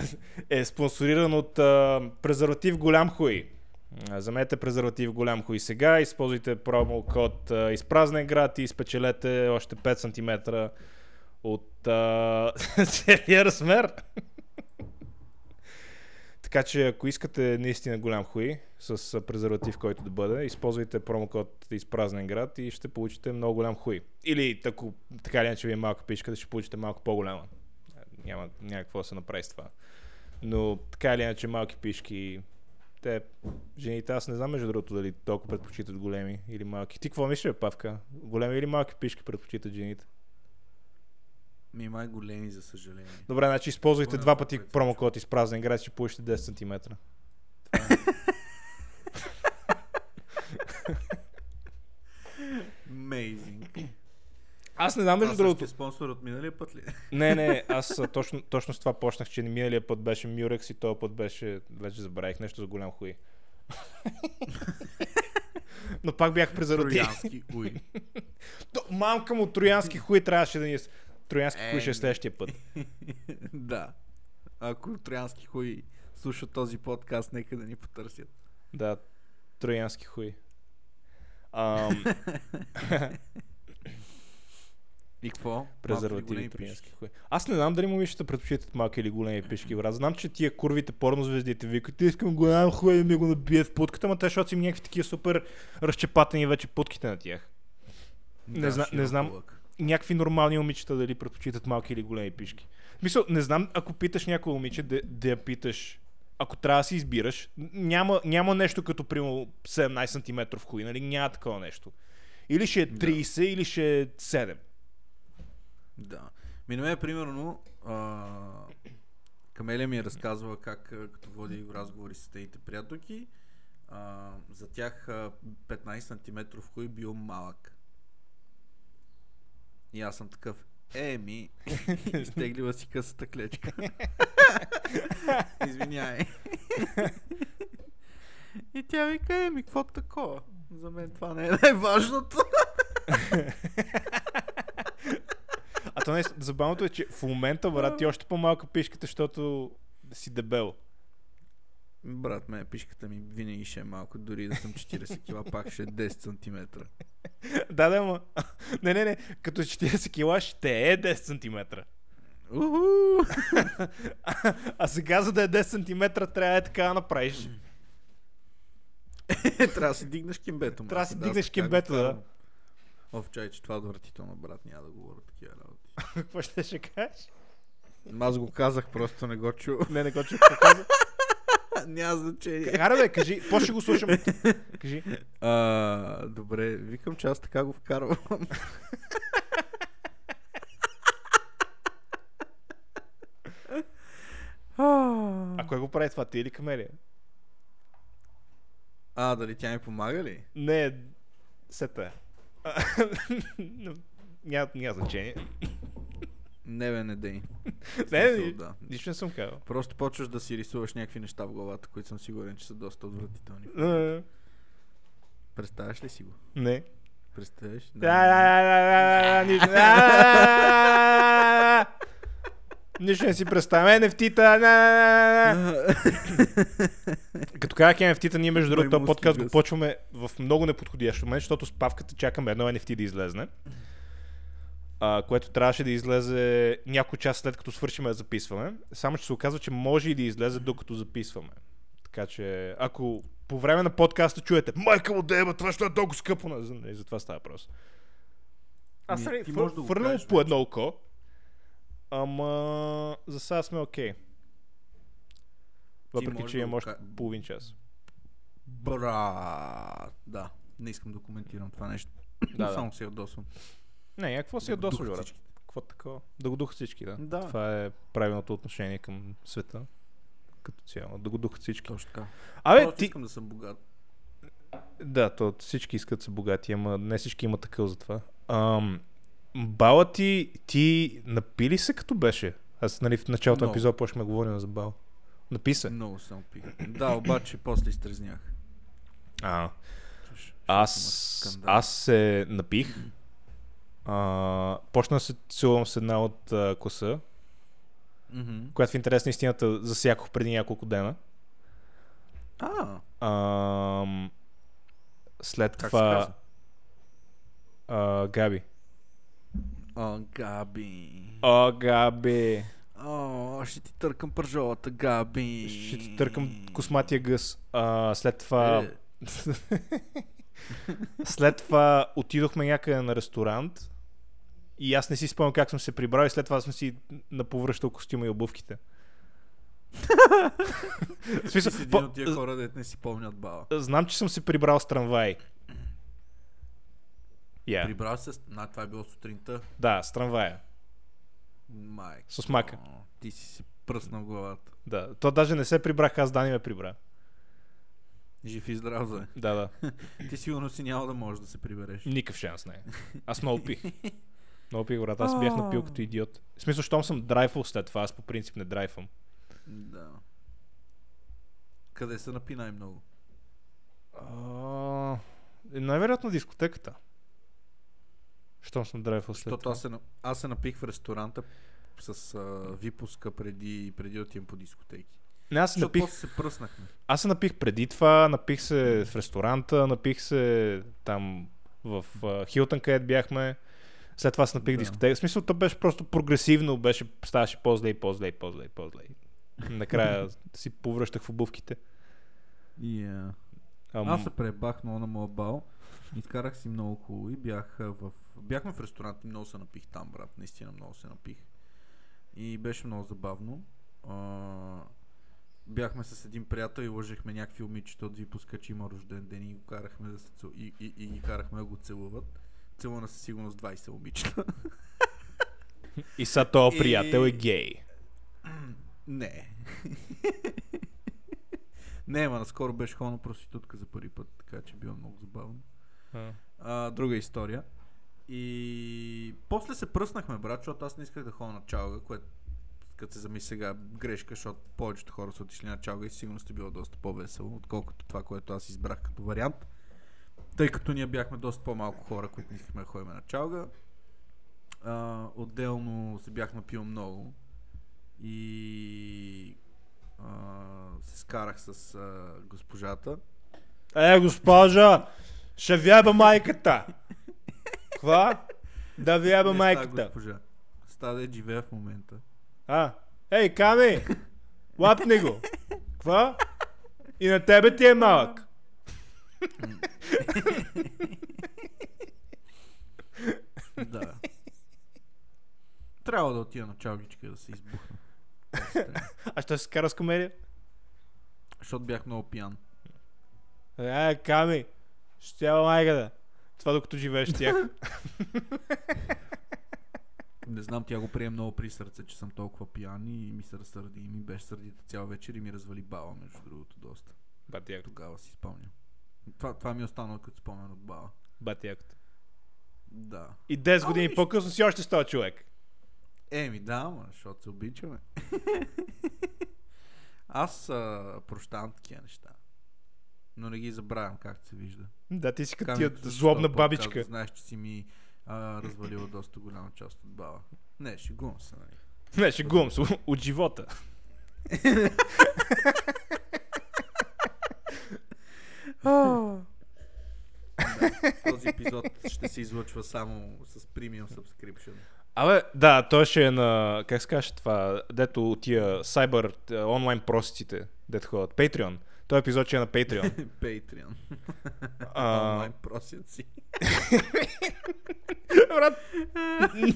е спонсориран от а, презерватив Голям Хуй. Замете презерватив Голям Хуй сега. Използвайте промокод а, изпразнен град и спечелете още 5 см от а, целия размер. Така че ако искате наистина голям хуй с презерватив, който да бъде, използвайте промокод изпразнен град и ще получите много голям хуй. Или ако така или иначе ви е малка пишка, ще получите малко по-голяма. Няма, няма какво да се направи с това. Но така или иначе малки пишки, те, жените, аз не знам между другото дали толкова предпочитат големи или малки. Ти какво мислиш, Павка? Големи или малки пишки предпочитат жените? Ми май големи, за съжаление. Добре, значи използвайте два пъти което промокод изпразнен град, ще получите 10 см. Amazing. Аз не знам между другото. същия спонсор от миналия път ли? Не, не, аз точно, точно с това почнах, че миналия път беше Мюрекс и този път беше, вече забравих нещо за голям хуй. Но пак бях презерватив. Троянски уй. То, мамка му троянски хуй трябваше да ни е... Троянски хуй Е, ще е не. следващия път. да. Ако троянски хуй слушат този подкаст, нека да ни потърсят. Да, троянски хуй. Ам, И какво? Презервативи троянски хуй. Аз не знам дали момичета предпочитат малки или големи пишки, брат. Знам, че тия курвите порнозвездите викат, искам голям хуй да ми го набие в путката, ма те, защото си някакви такива супер разчепатени вече путките на тях. Не Да, зна- не широк знам. лък. Някакви нормални момичета дали предпочитат малки или големи пишки. Мисъл, не знам, ако питаш някой момиче, да, да я питаш, ако трябва да си избираш, няма, няма нещо като примерно 17 см хуй, нали? Няма такова нещо. Или ще е 30, или ще е 7. Да. Ми на мен, примерно, а, Камелия ми е разказвала как като води разговори с тези приятелки, а, за тях а, 15 см хуй бил малък. И аз съм такъв, еми, изтеглила си късата клечка. Извинявай. И тя вика, еми, какво такова? За мен това не е най-важното. А то не е, забавното е, че в момента, брат, ти още по-малка пишката, защото си дебел. Брат, ме пишката ми винаги ще е малко, дори да съм 40 кила, пак ще е 10 см. да, да, ма. Не, не, не. Като 40 кила ще е 10 см. А, а сега, за да е 10 см, трябва е така да направиш. Трябва да си дигнеш кимбето. Трябва да си дигнеш кимбето, да. Оф, чай, че това е отвратително, брат, няма да говоря такива работи. Какво ще ще кажеш? Аз го казах, просто не го чу. Не, не го чух. няма значение. Аре, бе, кажи, по ще го слушам. Кажи. А, добре, викам, че аз така го вкарвам. А кой го прави това, ти или Камелия? А, дали тя ми помага ли? Не, сета. А, Няма, няма значение. Не бе, не дей. Не, Смисъл, да. нищо не съм казал. Просто почваш да си рисуваш някакви неща в главата, които съм сигурен, че са доста отвратителни. Представяш ли си го? Не. Представяш? Да, нищо- не си представяме. NFT-та. Като казах NFT-та, ние между другото подкаст го почваме в много неподходящ момент, защото с Павката чакаме едно NFT да излезне. А, което трябваше да излезе някой час след като свършим да записваме. Само че се оказва, че може и да излезе докато записваме. Така че, ако по време на подкаста чуете Майка му деба, това ще е толкова скъпо. Не, за, не, за това става въпрос. Аз съм ти фър, да кажеш по едно око. Ама за сега сме окей. Въпреки, можеш че да имам още ка- половин час. Брат, да. Не искам да коментирам това нещо. Да, да. Само се ядосвам. Не, я какво си Да ядосваш, духат брат? Какво такова? Да го духат всички, да. Да. Това е правилното отношение към света. Като цяло. Да го духат всички. Точно така. Абе, Просто ти... искам да съм богат. Да, то всички искат да са богати, ама не всички имат такъв за това. Ам, бала ти, ти напи ли се като беше? Аз, нали, в началото на почнахме да говорим за бал. Напи се. Много съм пих. Да, обаче после изтрезнях. А, аз, аз се напих. А, почна да се целувам с една от а, коса, Мгм. която в интерес на истината засякох преди няколко дена. А, Ам, след как това... А, Габи. О, Габи. О, Габи. О, ще ти търкам пържолата, Габи. Ще ти търкам косматия гъс. А, след това... Е, След това отидохме някъде на ресторант и аз не си спомням как съм се прибрал и след това съм си наповръщал костюма и обувките. Смисъл, си един от тия хора, дет не си помнят бала. Знам, че съм се прибрал с трамвай. Yeah. Прибрал се, на, това е било сутринта. Да, с трамвая. Майк. С осмака. Ти си си пръснал главата. Да. То даже не се прибрах, аз Дани ме прибра. Жив и здрав, за. Да, да. Ти сигурно си няма да можеш да се прибереш. Никакъв шанс не е. Аз много пих. Много пих, брат. Аз бях напил като идиот. В смисъл, щом съм драйфал след това, аз по принцип не драйфам. Да. Къде се напи най-много? А, е, Най-вероятно дискотеката. Щом съм драйфал след Защото това. аз се, аз се напих в ресторанта с а, випуска преди, преди да отидем по дискотеки. Не, аз се Защото напих, се пръснахме. аз се напих преди това, напих се в ресторанта, напих се там в Хилтън, където бяхме. След това се напих Да. дискотека. В смисъл, то беше просто прогресивно, беше, ставаше по-зле и по-зле и по-зле и по-зле. Накрая си повръщах в обувките. Yeah. Ам, Аз се пребах много на моя бал. Изкарах си много хубаво и бях в... Бяхме в ресторант и много се напих там, брат. Наистина много се напих. И беше много забавно. А... бяхме с един приятел и лъжехме някакви момичета от випуска, че има рожден ден и го карахме да се цел... и, и, и, ги карахме да го целуват. Целуна със сигурност 20 момичета. И са този приятел е гей. Не. Не, ма наскоро беше ходил на проститутка за първи път, така че било много забавно. А. А, друга история. И после се пръснахме, брат, защото аз не исках да ходя на чалга, което като се замисли сега грешка, защото повечето хора са отишли на чалга и сигурно сте било доста по-весело, отколкото това, което аз избрах като вариант. Тъй като ние бяхме доста по-малко хора, които не искахме да ходим на чалга. А, отделно се бях напил много и а, се скарах с а, госпожата. Е, госпожа, ще вяба майката. Ква? Да вяба Не майката. госпожа. Става да живее в момента. А, ей, Ками, лапни го. Ква? И на тебе ти е малък. Да. Трябва да отида на чалгичка да се избухна. А ще се кара с комедия? Защото бях много пиян. Е, Ками, ще яба майката. Това докато живееш тях. Не знам, тя го прие много при сърце, че съм толкова пиян и ми се разсърди. И ми беше сърдита цял вечер и ми развали бала, между другото, доста. Якото. Тогава си спомням. Това, това ми е останало като спомен от бала. Бати якото. Да. И 10 Ама години виж- по-късно си още става човек. Еми да, ма, защото се обичаме. Аз а, прощавам такива неща. Но не ги забравям, както се вижда. Да, ти си като тия злобна подкаст, бабичка. да Знаеш, че си ми а, развалила доста голяма част от бала. Не, шегувам се, нали? Не, шегувам се от живота. Този епизод ще се излъчва само с премиум subscription. Абе, да, той ще е на, как се каже това, дето тия сайбър, т- онлайн простите, дето ходят, Patreon. Този епизод ще е на Patreon. Patreon. А, Онлайн просят си. брат,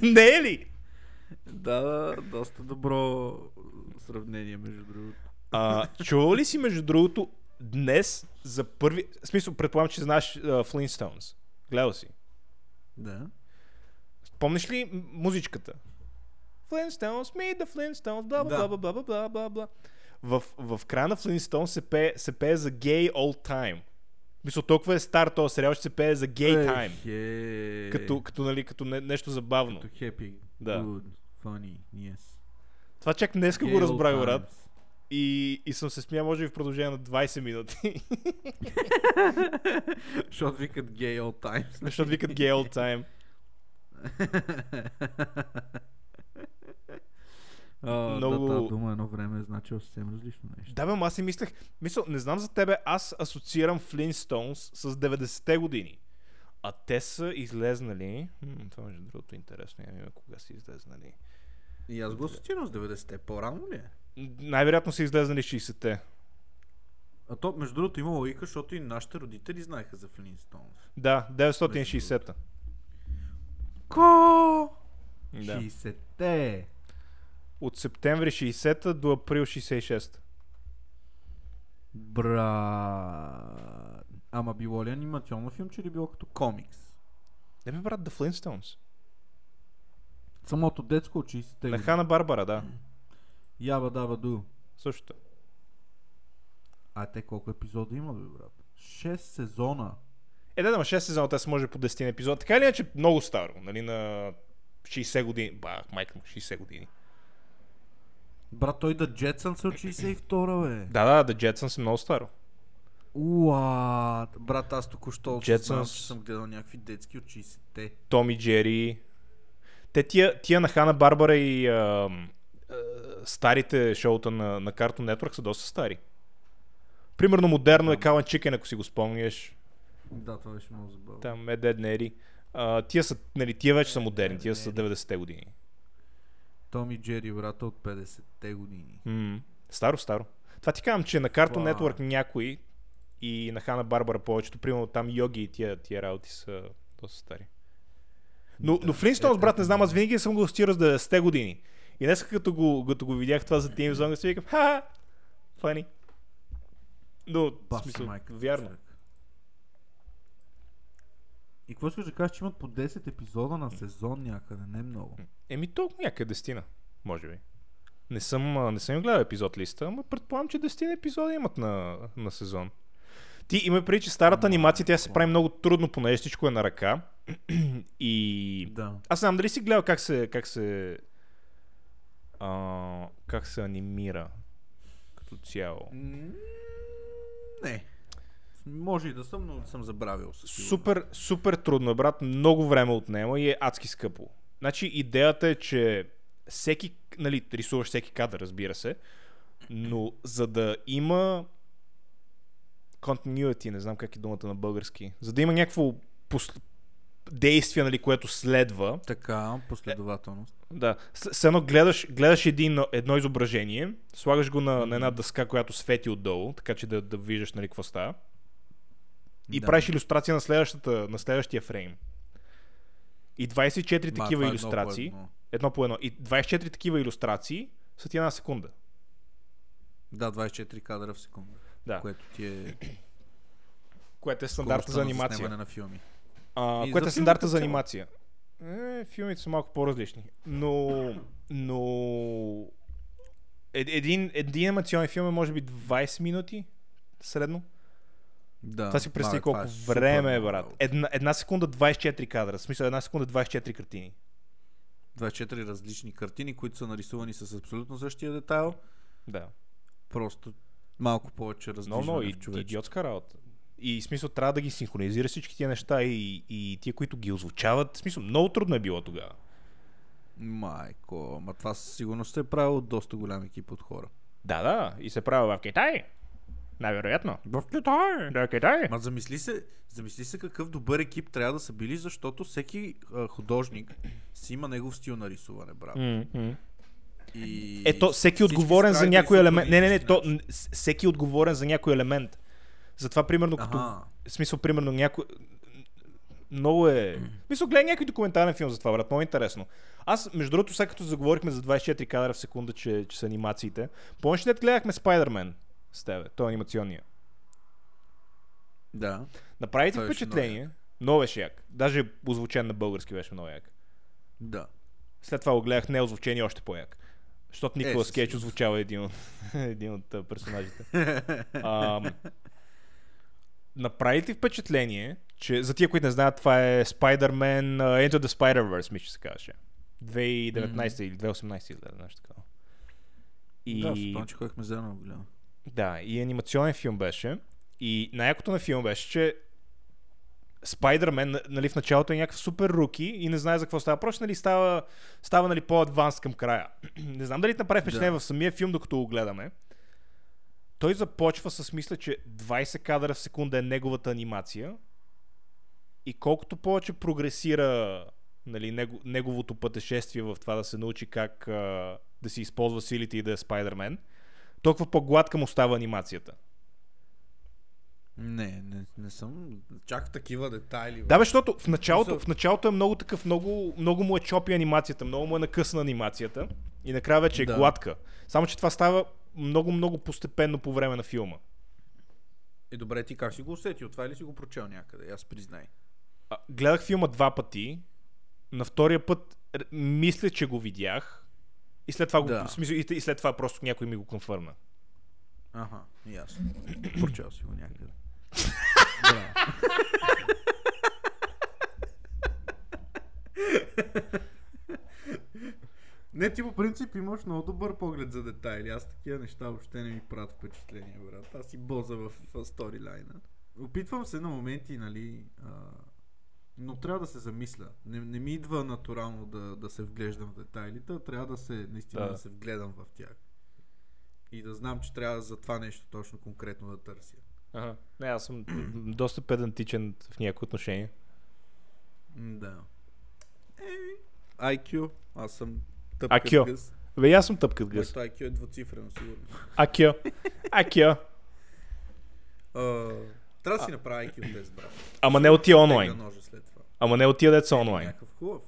не е ли? Да, да, доста добро сравнение, между другото. А, чувал ли си, между другото, днес за първи... В смисъл, предполагам, че знаеш uh, Flintstones. Гледал си. Да. Помниш ли музичката? Flintstones, meet the Flintstones, бла бла бла бла бла бла бла бла. В, в края на Flintstones се пее, се пее за gay old time. Мисля, толкова е стар този сериал, че се пее за gay time. Е, Като, като, нали, като не, нещо забавно. Като happy, Да. good, funny, yes. Това чак днеска Gay го разбрах, брат. И, и съм се смял, може би в продължение на 20 минути. Защото викат gay old times. Защото викат gay old time. А, Много- Да, тази дума едно време е значило съвсем различно нещо. Да, бе, аз си мислех, мисъл, не знам за тебе, аз асоциирам Flintstones с 90-те години. А те са излезнали... М, това между другото е интересно, я кога са излезнали. И аз го асоциирам с 90-те. По-рано ли е? Най-вероятно са излезнали 60-те. А то, между другото, има логика, защото и нашите родители знаеха за Flintstones. Да, 960-та. Ко? Да. 60-те. От септември 60-та до април 66-та. Брат. Ама било ли анимационно филмче или било като комикс? Не бе, брат, The Flintstones. Самото детско от 60-те На. Хана Барбара, да. Яба даба ду. Същото. А те колко епизода има, бе, брат? 6 сезона. Е, да, да, ма 6 сезона, те са може по 10 епизод. Така или иначе, много старо, нали, на 60 години. Ба, майка му, 60 години. Брат, той да Джетсън са от 62-а, бе. Да, да, The Jetsons е много старо. Уа, брат, аз току-що Jetsons. че съм гледал някакви детски от 60-те. Томи Джери. Те тия, тия на Хана Барбара и а, старите шоута на, на Cartoon Network са доста стари. Примерно модерно е Калан Чикен, ако си го спомняш. Да, това беше много забавно. Там е Дед Нери. А, тия, са, нали, тия вече са модерни, тия са 90-те години. Томи Джери, брата, от 50-те години. М, Старо, старо. Това ти казвам, че на Cartoon. Network някои и на Хана Барбара повечето, примерно там Йоги и тия, тия работи са доста стари. Но, Да, но Flintstones, е, брат, е, не знам, е. аз винаги съм го асоциирал с 90-те години. И днес като го, като го видях това за Team Zone, си викам, ха Фани. Но, в Баси смисъл, майка. вярно. човек. И какво искаш да кажеш, че имат по 10 епизода на сезон някъде, не много. Еми толкова някъде дестина, може би. Не съм, не съм гледал епизод листа, ама предполагам, че 10 епизода имат на, на сезон. Ти има преди, че старата анимация тя се прави много трудно, понеже всичко е на ръка. И Да. аз знам дали си гледал как се, как се, а, как се анимира като цяло. Не. Може и да съм, но съм забравил със. Супер, супер трудно брат. Много време отнема и е адски скъпо. Значи идеята е, че всеки, нали, рисуваш всеки кадър, разбира се, но за да има continuity, не знам как е думата на български, за да има някакво пос... действие, нали, което следва, Така, последователност. да, с, с едно гледаш, гледаш един, едно изображение, слагаш го на, на една дъска, която свети отдолу, така че да, да виждаш нали, какво става. И Да. правиш иллюстрация на, следващата, на следващия фрейм. И 24 Ма, такива е едно по иллюстрации. едно. Едно по едно. И 24 такива иллюстрации са ти една секунда. Да, 24 кадра в секунда. Да. Което ти е Което е скоростта за анимация. заснемане на филми. А, И което е стандарта за анимация. Е, филмите са малко по-различни. Но... Но... Ед, един, един анимационен филм е може би 20 минути средно. Да. Това си представи Абе, колко е време е, брат. Една, една секунда 24 кадра. В смисъл една секунда 24 картини. 24 различни картини, които са нарисувани с абсолютно същия детайл. Да. Просто малко повече Но, раздвижване но, в и, идиотска работа. И смисъл трябва да ги синхронизира всички тия неща и, и тия, които ги озвучават. В смисъл много трудно е било тогава. Майко, ма това със сигурност е правило доста голям екип от хора. Да, да. И се прави в Китай. Най-вероятно. В Китай! Да, Китай. Ма замисли се, замисли се какъв добър екип трябва да са били, защото всеки а, художник си има негов стил на рисуване, брат. М-м. И Ето, всеки всички отговорен се за някой елемент. Не, не, не, то, всеки отговорен за някой елемент. Затова, примерно, като... Аха. В смисъл, примерно, някой... Много е... Смисъл, гледай някой документален филм за това, брат. Много интересно. Аз, между другото, сега като заговорихме за 24 кадра в секунда, че, че са анимациите, помниш ли, гледахме Spider-Man с тебе? Той е анимационния. Да. Направи ти впечатление. Много беше як. Даже озвучен на български беше много як. Да. След това го гледах не озвучен и още по-як. Защото Николас със Кейдж озвучава един от, един от а, персонажите. Ам, направи ти впечатление, че за тия, които не знаят, това е Spider-Man uh, Into the Spider-Verse, мисля, че се казваше. 2019 или 2018 или нещо такова. И... Да, спомням, че ходихме заедно да го гледам. Да, и анимационен филм беше. И най-якото на филм беше, че Спайдермен, нали, в началото е някакъв супер руки и не знае за какво става. Просто нали, става, става нали, по-адванс към края. не знам дали направи впечатление Да. в самия филм, докато го гледаме. Той започва с мисля, че 20 кадра в секунда е неговата анимация. И колкото повече прогресира нали, него, неговото пътешествие в това да се научи как а, да си използва силите и да е Спайдермен, толкова по-гладка му става анимацията. Не, не, не съм чак такива детайли. Да, бе, защото в началото, в началото е много такъв, много, много му е чопи анимацията, много му е накъсана анимацията и накрая вече е Да. гладка. Само, че това става много, много постепенно по време на филма. И добре, ти как си го усетил? Това или си го прочел някъде? Аз признай. А, гледах филма два пъти. На втория път мисля, че го видях. И след това, Да. го, смисъл, и, след това просто някой ми го конфърна. Аха, ясно. Прочел си го някъде. Браво. Не, ти по принцип имаш много добър поглед за детайли. Аз такива неща въобще не ми правят впечатление, брат. Аз си боза в сторилайна. Опитвам се на моменти, нали, а, но трябва да се замисля. Не, не ми идва натурално да, да се вглеждам в детайлите, трябва да се, наистина Да. да. се вгледам в тях. И да знам, че трябва за това нещо точно конкретно да търся. Ага. Не, аз съм доста педантичен в някои отношения. Да. Е, IQ, аз съм тъпкат IQ. гъс. Бе, аз съм тъпкат гъс. Моето IQ е двуцифрено, сигурно. Акио. Акио. А, Трябва да си направя IQ тест, брат. Ама не от тия онлайн. Ама не от тия деца онлайн. Някакъв хубав.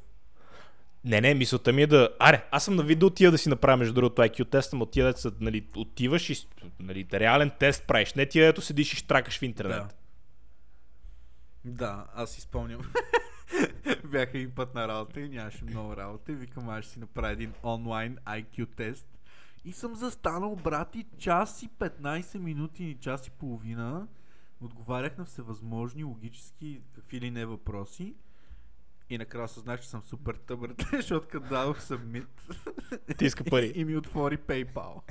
Не, не, мисълта ми е да... Аре, аз съм на вид да отида да си направя между другото IQ теста, но отида деца, нали, отиваш и нали, реален тест правиш. Не тия, ето седиш и штракаш в интернет. Да. Да, аз си спомням. Бяха и път на работа и нямаше много работа. И викам, аз ще си направя един онлайн IQ тест. И съм застанал, брати, час и 15 минути и час и половина. Отговарях на всевъзможни логически какви ли не въпроси. И накрая съзнах, че съм супер тъбър, защото като дадох submit Ти иска пари. и ми отвори PayPal.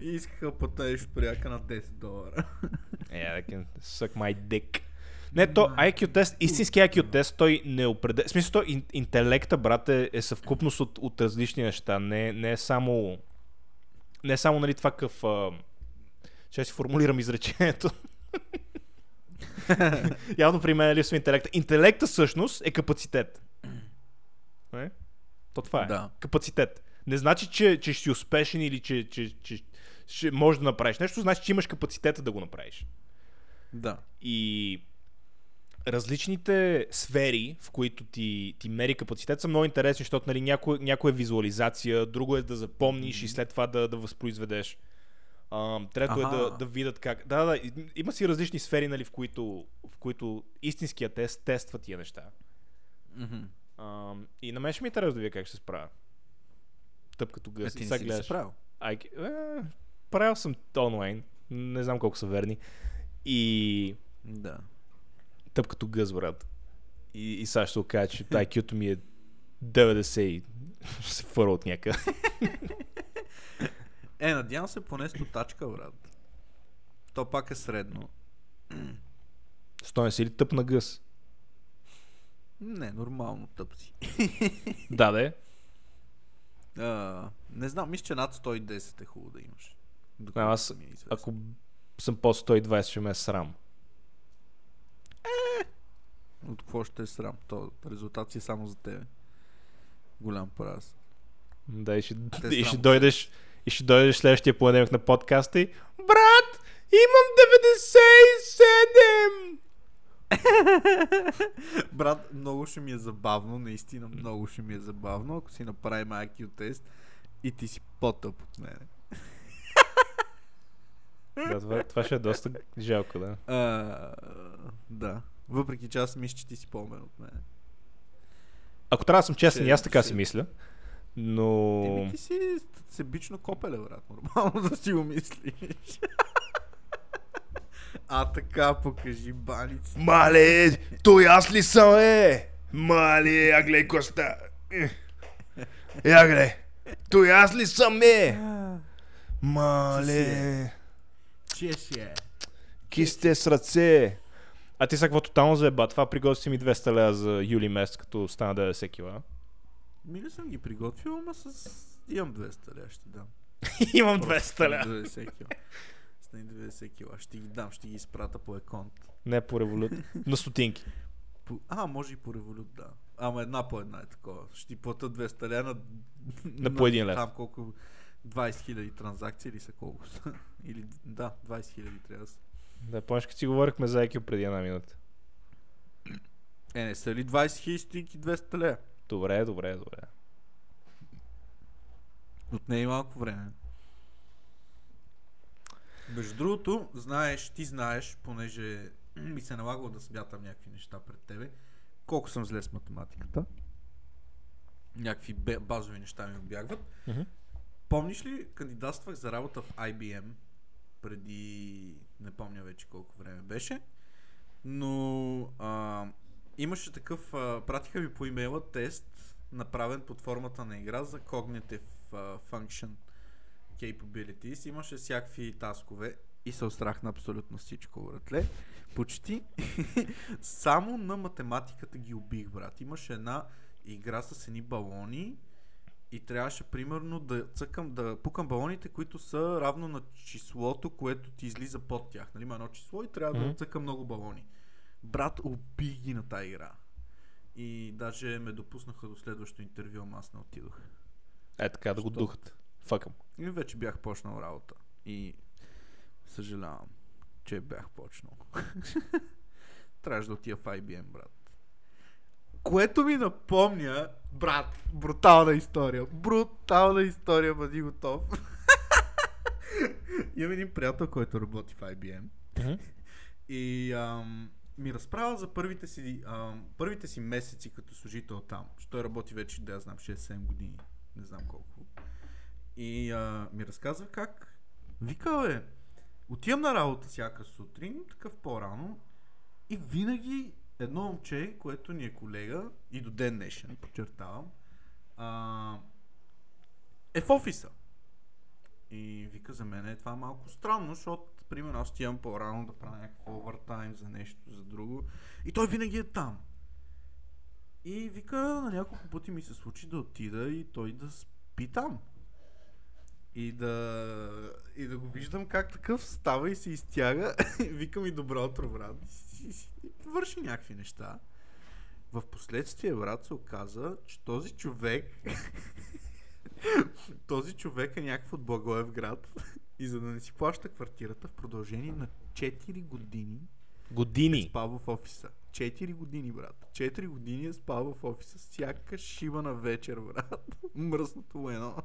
и искаха платеш пряка на 10 долара. Yeah, I can suck my dick. Не, то IQ тест, истински IQ тест, той не определя. В смисъл, то ин, интелекта, брат, е, е съвкупност от, от различни неща. Не, не е само. Не е само, нали, това какъв. А... Ще си формулирам изречението. Явно при мен е липсва интелекта. Интелекта всъщност е капацитет. Не? То това е. Да. Капацитет. Не значи, че, че ще си успешен или че, че, че, че можеш да направиш нещо, значи, че имаш капацитета да го направиш. Да. И различните сфери, в които ти, ти мери капацитет, са много интересни, защото нали, някой, някой е визуализация, друго е да запомниш mm-hmm. и след това да, да възпроизведеш. А, трето Аха. е да, да видят как. Да, да, има си различни сфери, нали, в, които, в които истинския тест тества тия неща. Мгм. А, и на мен ще ми е интересно да видя как ще се справя. Тъп като Е, гъс. ти И не си гледаш. правил? Ай, е, правил съм онлайн. Не знам колко са верни. И Да. Тъп като гъз, брат. И, и сега ще се окаже, че IQ-то ми е 90 и се фъра от някъде. Е, надявам се поне стотачка, брат. То пак е средно. Стоен си ли тъп на гъс? Не, нормално тъп си. Да, да е. А, не знам, мисля, че над 110 е хубаво да имаш. А, Доколкото аз, е ако съм по 120, ще ме е срам. От какво ще е срам? То резултат си е само за тебе. Голям праз. Да, и ще, Те и ще дойдеш и ще дойдеш следващия понеделник на подкаста и Брат, имам 97! Брат, много ще ми е забавно, наистина много ще ми е забавно, ако си направим IQ тест и ти си по-тъп от мене. да, това, това ще е доста жалко, да. А, да. Въпреки че аз мисля, че ти си по-умен от мене. Ако трябва да съм честен, Ще- аз така ще- си мисля. Но... Еми ти си себично копеле, брат. Нормално да си го мислиш. а така, покажи балици. Мале, той аз ли съм, е? Мале, я гледай коста. Я гледай. Той аз ли съм, е? Мале, Че си е. кисте с ръце. А ти сега какво тотално заеба? Това приготви ми 200 лева за юли месец, като стана 90 кила. Ми не съм ги приготвил, ама с... Имам 200 лева, ще дам. Имам Просто 200 лева. 90 кила. С на 90 кила. Ще ги дам, ще ги изпрата по еконт. Не по револют. На стотинки. По... А, може и по револют, да. Ама една по една е такова. Ще ти плата 200 лева на... На по един лев. Там колко... 20 хиляди транзакции или са колко са? Или да, 20 хиляди трябва да са. Да, помниш, като си говорихме за IQ преди една минута. Е, не са ли 20 хиляди стотинки 200 лева? Добре, добре, добре. Отне и малко време. Между другото, знаеш, ти знаеш, понеже ми се налагало да смятам някакви неща пред тебе, колко съм зле с математиката. Някакви базови неща ми обягват. Мгм. Помниш ли, кандидатствах за работа в IBM преди, не помня вече колко време беше, но а, имаше такъв, а, пратиха ми по имейла тест, направен под формата на игра за Cognitive а, Function Capabilities. Имаше всякакви таскове и се острах на абсолютно всичко, братле. Почти. Само на математиката ги убих, брат. Имаше една игра с едни балони и трябваше примерно да цъкам, да пукам балоните, които са равно на числото, което ти излиза под тях. Нали, има едно число и трябва Мгм. да цъкам много балони. Брат, убих ги на тази игра. И даже ме допуснаха до следващото интервю, ама аз не отидох. Е, така да го Що? духат. Факъм. И вече бях почнал работа. И съжалявам, че бях почнал. Трябваше да отида в IBM, брат. Което ми напомня, брат, брутална история. Брутална история, бъди готов. Имам един приятел, който работи в IBM. И ам, ми разправя за първите си, ам, първите си месеци като служител там. Защото той работи вече, да я знам, 6-7 години. Не знам колко. И а, ми разказва как. Вика, бе, отивам на работа всяка сутрин, такъв по-рано. И винаги едно момче, което ни е колега, и до ден днешен, подчертавам, а, е в офиса. И вика за мен е това малко странно, защото, примерно, аз отивам по-рано да правя някакво овертайм за нещо, за друго. И той винаги е там. И вика, на няколко пъти ми се случи да отида и той да спи там. И да, и да го виждам как такъв става и се изтяга. Вика ми добро утро, брат. Си- си- върши някакви неща. В последствие, брат, се оказа, че този човек този човек е някакъв от Благоев град и за да не си плаща квартирата в продължение на 4 години е Години. спал в офиса. 4 години, брат. 4 години е спал в офиса. Всяка шива на вечер, брат. Мръсното му едно.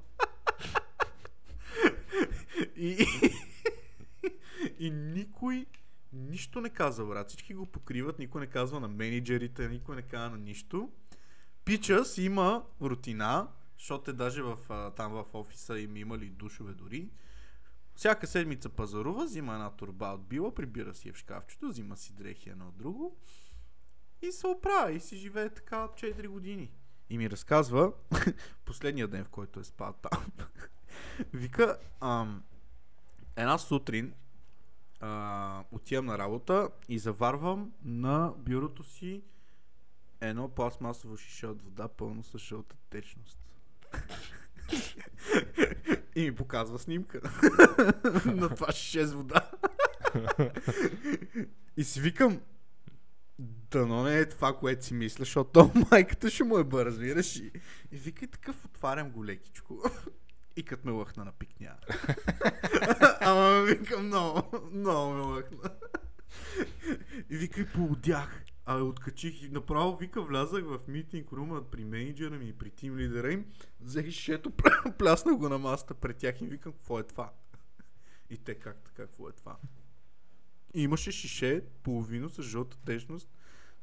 и, и никой нищо не казва, брат. Всички го покриват, никой не казва на менеджерите, никой не казва на нищо. Пича си има рутина, защото е даже в, там в офиса им имали душове дори. Всяка седмица пазарува, взима една турба от била, прибира си я в шкафчето, взима си дрехи едно от друго и се оправя и си живее така от 4 години. И ми разказва последния ден, в който е спал там. Вика, ам, една сутрин а, отивам на работа и заварвам на бюрото си едно пластмасово шише от вода, пълно с жълта течност. и ми показва снимка на това шише с вода. и си викам, дано не е това, което си мисля, защото то майката ще му е бър, разбираш. И, и вика и такъв отварям го лекичко. И като ме лъхна на пикня. Викам много, много ме лъхна. И вика и поудях. А откачих и направо вика влязах в митинг рума при менеджера ми и при тим лидера им. Взех шето, пляснах го на масата пред тях и викам какво е това. И те как така, какво е това? И имаше шише, половино с жълта течност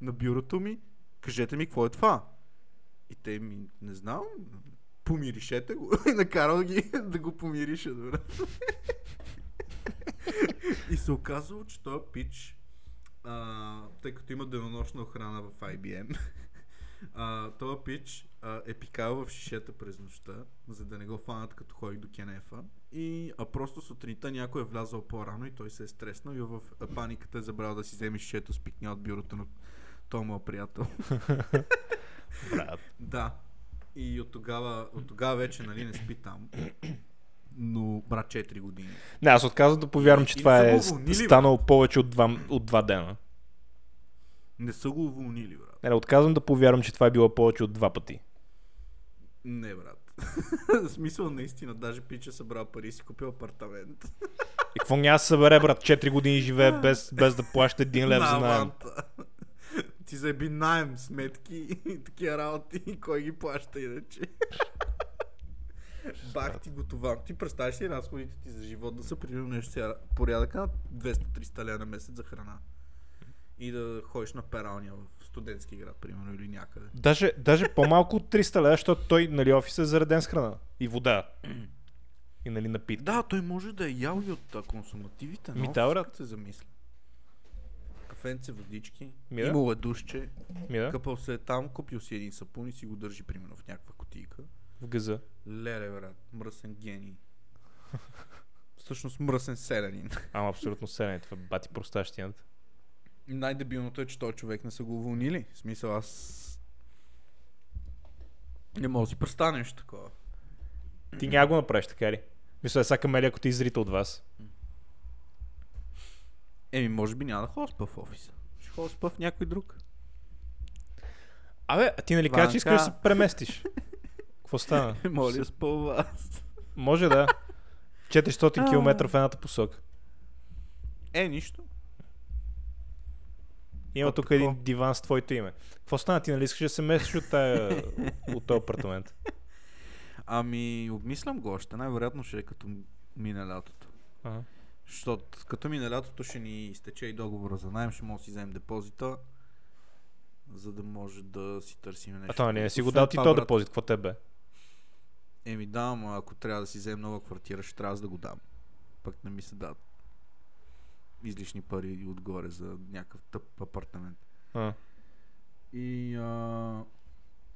на бюрото ми. Кажете ми какво е това? И те ми, не знам, помиришете го. И накарал ги да го помиришат, брат. И се оказало, че този пич, а, тъй като има денонощна охрана в IBM, а, този пич а, е пикал в шишета през нощта, за да не го фанат като ходи до кенефа. И а просто сутринта някой е влязъл по-рано и той се е стреснал и в паниката е забрал да си вземе шишето с пикня от бюрото на този моят приятел. Брат. Да. И от тогава, от тогава вече нали, не спи там. Но, брат, 4 години. Не, аз отказвам да повярвам, че И това е уволнили, станало повече от два, от два дена. Не са го уволнили, брат. Не, не, отказвам да повярвам, че това е било повече от два пъти. Не, брат. Смисъл, наистина, даже пича събрал пари и си купил апартамент. И какво няма да събере, брат? 4 години живее без, без да плаща един лев за На найем. Ти заеби найем, сметки и такива работи. Кой ги плаща иначе? Бах ти го това. Ти представяш ли разходите ти за живот да са примерно нещо сега порядъка на 200-300 лева на месец за храна? И да ходиш на пералня в студентски град, примерно, или някъде. Даже, даже по-малко от 300 лева, защото той, нали, офис е зареден с храна. И вода. И, нали, напитки. Да, той може да е ял и от а, консумативите. Ми да, брат. се замисля. Кафенце, водички. Ми да. Имало е душче. Ми да, Къпал се е там, купил си един сапун и си го държи примерно в някаква кутийка. В газа. Леле, брат, мръсен гений. Всъщност мръсен селянин. Ама абсолютно селен. Това е бати простащината. Най-дебилното е, че този човек не са го уволнили. В смисъл, аз... Не мога да си представя нещо такова. Ти няма го направиш, така ли? Мисля, е сега камели, ако ти изрита от вас. Еми, може би няма да ходя спа в офиса. Ще ходя спа в някой друг. Абе, а ти нали каза, че искаш да се преместиш? Какво стана? Моля у вас. Може да. 400 км в едната посока. Е, нищо. Има тук един диван с твоето име. Какво стана? Ти нали искаш да се местиш от, тая, от този апартамент? Ами, обмислям го още. Най-вероятно ще е като мине лятото. Ага. Защото като мине лятото ще ни изтече и договора за найем, ще може да си вземем депозита, за да може да си търсим нещо. А то нали не си го дал ти то брат, депозит, какво тебе? Еми да, ама ако трябва да си вземем нова квартира, ще трябва да го дам. Пък не ми се дадат излишни пари отгоре за някакъв тъп апартамент. А. И а,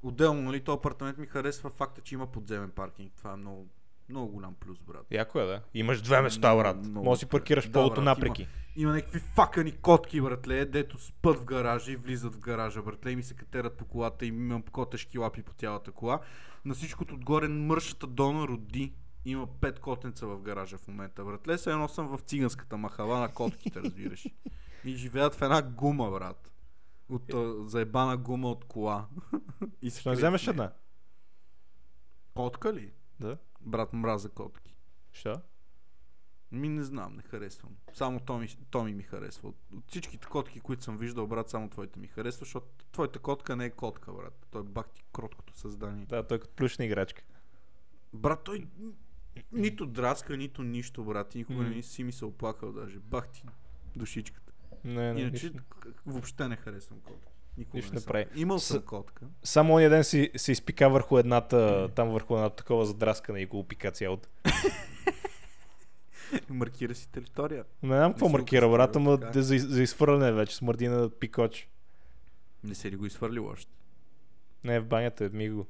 отделно, нали, този апартамент ми харесва факта, че има подземен паркинг. Това е много, много голям плюс, брат. Яко е, да. Имаш две места, брат. много Може да си паркираш Да, полото брат, напреки. Има някакви факани котки, братле, дето спът в гаража и влизат в гаража, братле, и ми се катерат по колата и имам котешки лапи по цялата кола. На всичкото отгоре мършата Дона роди. Има пет котенца в гаража в момента, братле. Се едно съм в циганската махала на котките, разбираш. И живеят в една гума, брат. От а, заебана гума от кола. и Ще не вземеш една? Котка ли? Да. Брат, мраза котки. Що? Ми не знам, не харесвам. Само Томи, Томи ми харесва. От, от всичките котки, които съм виждал, брат, само твоите ми харесва, защото твоята котка не е котка, брат. Той е бахти кроткото създание. Да, той е като плюшна играчка. Брат, той нито драска, нито нищо, брат. И никога М. не си ми се оплакал даже. Бахти душичката. Не, не, Иначе нищо. въобще не харесвам котки. Никога Нищо не, не прави. Имал С- съм котка. Само ония ден си, се изпика върху едната, там върху едната такова задраскана и го опика цялото. Маркира си територия. Не знам какво си маркира, брат, ама за, за изфърляне вече, смърди на пикоч. Не се ли го изхвърлил още? Не, в банята, ми го.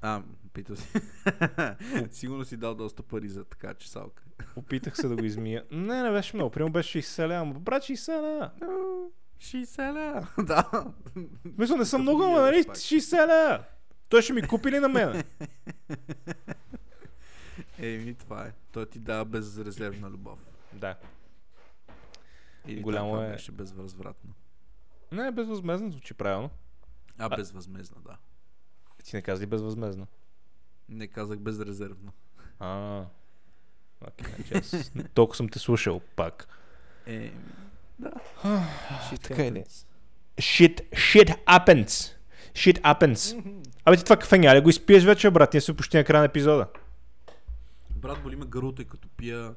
А, питал си. Сигурно си дал доста пари за така чесалка. Опитах се да го измия. Не, не беше много. Примерно беше 60 лева. Брат, 60 лева. 60 ля. да. Мисля, не съм много, ама нали? ядеш пак. 60 лева. Той ще ми купи ли на мен? Еми, това е. Той ти дава безрезервна любов. да. Или Голямо това е- беше безвъзвратно. Не, безвъзмезно звучи правилно. А, А- безвъзмезна, да. Ти не каза ли безвъзмезно? Не казах безрезервно. А. Окей, значи аз толкова съм те слушал пак. Еми, да. така е ли? Shit, shit happens. Shit happens. Абе ти това кафе няма ли го изпиеш вече, брат? Ние сме почти на края на епизода. Брат, боли ме гърлото и като пия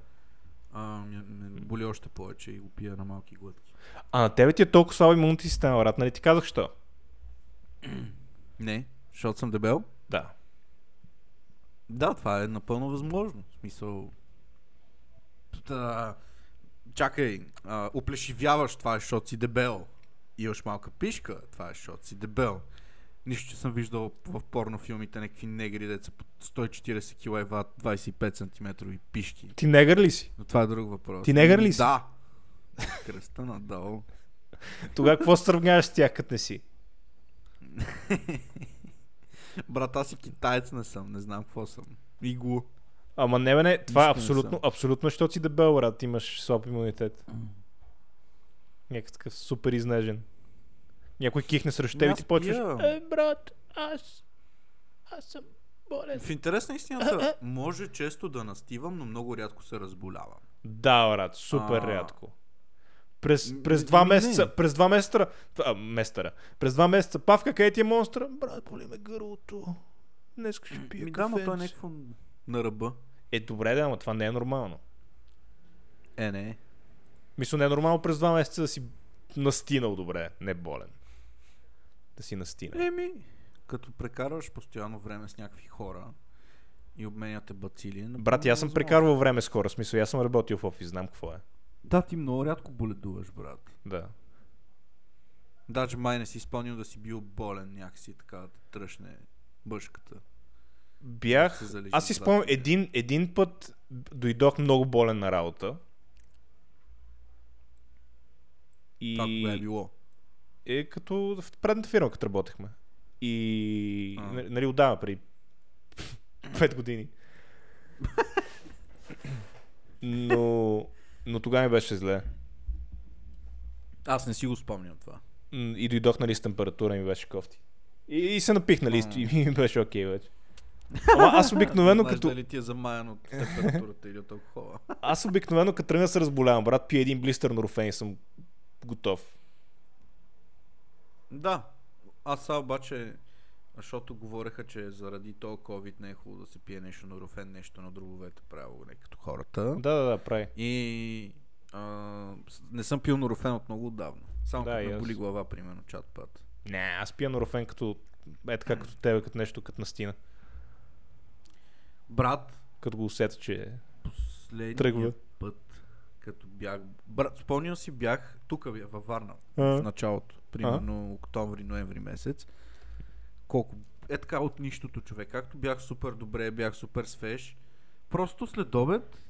а, ме, ме боли още повече и го пия на малки глътки. А на тебе ти е толкова слаба имунната система, брат. Нали ти казах що? Не, защото съм дебел. Да. Да, това е напълно възможно. В смисъл... Да, чакай, а, оплешивяваш, това е, защото си дебел. Имаш малка пишка, това е, защото си дебел. Нищо, че съм виждал в порнофилмите някакви негри, деца по 140 кг и ват 25 см и пишки. Ти негър ли си? Но това е друг въпрос. Ти негър ли си? Да. Кръста надолу. Тогава какво сравняваш с тях, като не си? Брат, аз и китаец не съм, не знам какво съм. Иглу. Ама не, бе, не, това е абсолютно, абсолютно, защото си дебел, брат, имаш слаб имунитет. Някакъв такъв супер изнежен. Някой кихне срещу теб и ти почваш. Е, брат, аз, аз съм болен. В интерес на истината, може често да настивам, но много рядко се разболявам. Да, брат, супер А. рядко. През, през два не. месеца, през два месеца, а, местъра, през два месеца, павка, къде ти е монстра? Брат, боли ме гърлото. Днес ще пия Ми да, но той е някакво на ръба. Е, добре, да, ама това не е нормално. Е, не. Мисля, не е нормално през два месеца да си настинал добре, не болен. Да си настина. Еми, като прекарваш постоянно време с някакви хора и обменяте бацили. е Брат, аз съм невъзможно. прекарвал време с хора, смисъл, аз съм работил в офис, знам какво е. Да, ти много рядко боледуваш, брат. Да. Даже май не си спомням да си бил болен някакси така да тръщне бъшката. Бях, залежи аз си спомням, един, един път дойдох много болен на работа. И... Това е било. Е като в предната фирма, като работехме. И... А. н- Нали, отдавна, преди 5 години. но... Но тогава ми беше зле. Аз не си го спомням това. И дойдох, нали, с температура и ми беше кофти. И, и се напих, нали, и ми беше окей вече. Ама аз обикновено като... дали ти е замаян от температурата или от алкохола. Аз обикновено като тръгна се разболявам, брат, пия един блистър норофен и съм готов. Да. Аз сега обаче, защото говореха, че заради този COVID не е хубаво да се пие нещо на руфен, нещо на дробовете правило, не като хората. Да, да, да, прави. И а, не съм пил норофен от много отдавна. Само Да, като ме аз. боли глава, примерно, чат път. Не, аз пия норофен като... Е така, като тебе, като нещо, като настина. Брат, Като го усета, че... последния Тръгва. път, като бях... Брат, спомням си бях тук във Варна, А. в началото, примерно октомври-ноември месец. Колко... Е така от нищото човек. Както бях супер добре, бях супер свеж. Просто след обед,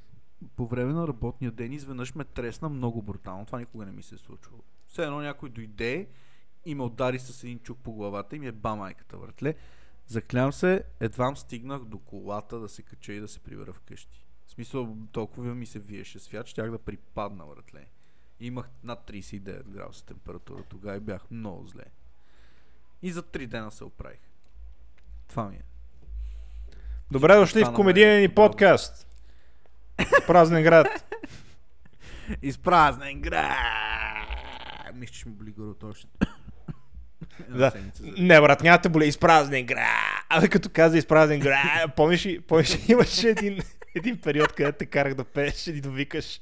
по време на работния ден, изведнъж ме тресна много брутално. Това никога не ми се е случвало. Все едно някой дойде и ме удари с един чук по главата и ми е ба майката въртле. Заклявам се, едвам стигнах до колата да се кача и да се прибера вкъщи. В смисъл, толкова ми се виеше свят, щях да припадна въртле. Имах над 39 градуса температура тогава и бях много зле. И за 3 дена се оправих. Това ми е. Добре дошли в комедийния ни подкаст. Празнен град. Изпразнен град! Мисля, че ще ми боли горото още. Да. Не, брат, няма те боли. Изпразнен град. Абе, като каза изпразнен град, помниш ли, помниш имаше един, един период, където те карах да пееш и да викаш,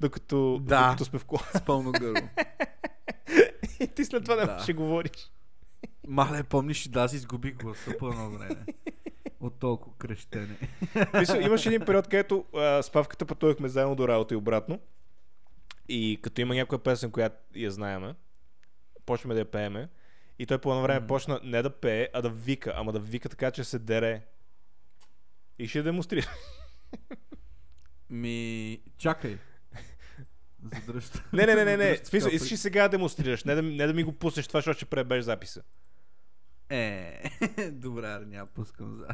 докато, Да. докато сме в кола. С пълно гърло. И ти след това не Да. ще говориш. Мале, помниш, да, аз изгубих гласа по едно време. От толкова крещене. Мисля, имаше един период, където а, с Павката пътувахме заедно до работа и обратно. И като има някоя песен, която я знаеме, почваме да я пееме. И той по едно време М. почна не да пее, а да вика. Ама да вика така, че се дере. И ще демонстрира. Ми, чакай. Задръжте. Не, не, не, не, не. смисъл, искаш сега да демонстрираш, не да, не да ми го пуснеш това, защото ще пребеш записа. Е, добре, няма пускам за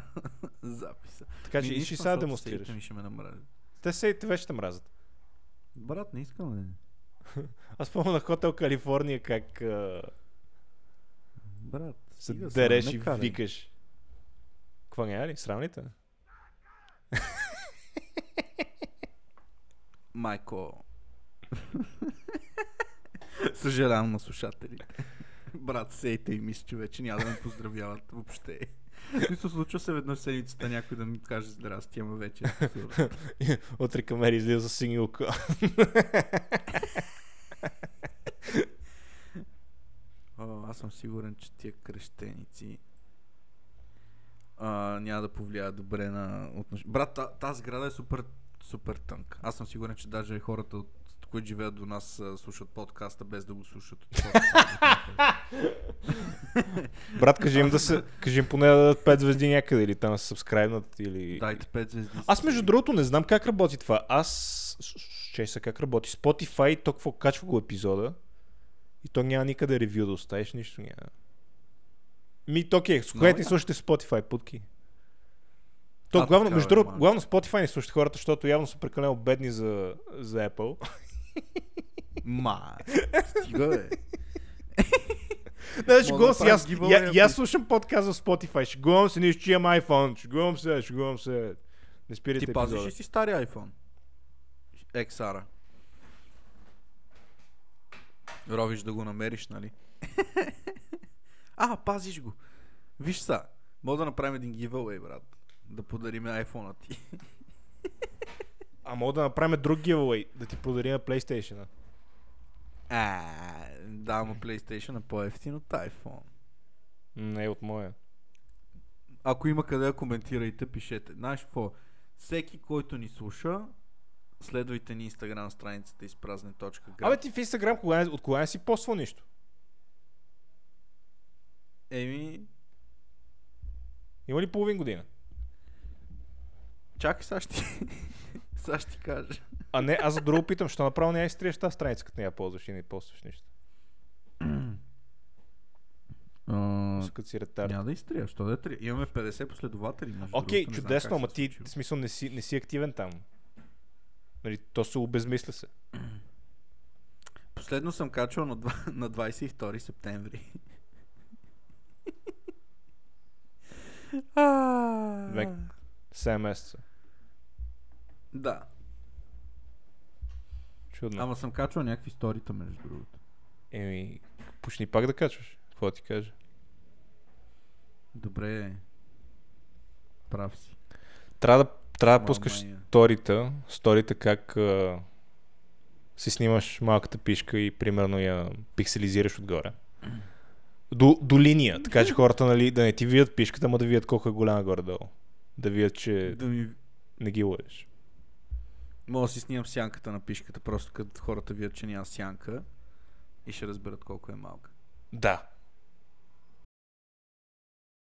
записа. Така че искаш сега да демонстрираш. Ми ще ме намразят. Те се те вече те мразят. Брат, не искам да. Аз помня на Хотел Калифорния как а, Брат, се дереш и викаш. Какво няма ли? Срам ли те? Майко. Съжалявам на слушателите. Брат, сейте и мисля, че вече няма да ме поздравяват въобще. Мисля, случва се веднъж седмицата някой да ми каже здрасти, ама вече е. Утре камери излиза сингълка. О, аз съм сигурен, че тия кръщеници а, няма да повлияят добре на отношението. Брат, та, тази сграда е супер, супер тънка. Аз съм сигурен, че даже хората, от, които живеят до нас, слушат подкаста без да го слушат. Брат, кажи им да се, кажи им поне да дадат 5 звезди някъде или там да се сабскрайбнат или... Дайте 5 звезди. Аз между другото не знам как работи това. Аз... Ще се как работи. Spotify, то какво качва го епизода и то няма никъде ревю да оставиш, нищо няма. Ми, то с което ни яко. слушате Spotify, путки. То А, главно, между другото, главно Spotify ни слушат хората, защото явно са прекалено бедни за, за Apple. Ма, стига бе. Не, шегувам се, аз, я, ако слушам подкаст в Spotify, шегувам се, не изчиям iPhone, шегувам се, шегувам се. Не спирайте Ти пазиш ли си стария iPhone? XR. Ровиш да го намериш, нали? а, пазиш го. Виж са, мога да направим един giveaway, брат. Да подарим iPhone-а ти. А мога да направим друг giveaway, да ти подарим PlayStation. А, да, ама PlayStation е по-ефтин от iPhone. Не от моя. Ако има къде да коментирайте, пишете. Знаеш какво? Всеки, който ни слуша, следвайте ни Instagram страницата изпразне.град. Абе ти в Instagram кога, от кога не си поствал нищо? Еми, Има ли половин година? чакай сега ще. Сега ще ти кажа. А не, аз за друго питам, що направо не я изтриеш тази страница, като не я ползваш и не постваш нищо. Като си ретард. няма да изтрия, що да е три. Имаме 50 последователи. Окей, чудесно, ама ти, в смисъл, не си, не си активен там. Нали, то се обезмисля се. Последно съм качвал на, два- на 22 септември. Век. 7 месеца. Да. Чудно. Ама съм качвал някакви сторита, между другото. Еми, почни пак да качваш. какво ти кажа. Добре. Прав си. Трябва да, трябва да пускаш я. сторита, сторита как а, си снимаш малката пишка и примерно я пикселизираш отгоре. До, до линия, така че хората нали, да не ти видят пишката, ама да видят колко е голяма горе-долу. Да видят, че Да ми... не ги лъжеш. Мога да си снимам сянката на пишката, просто като хората видят, че няма сянка и ще разберат колко е малка. Да.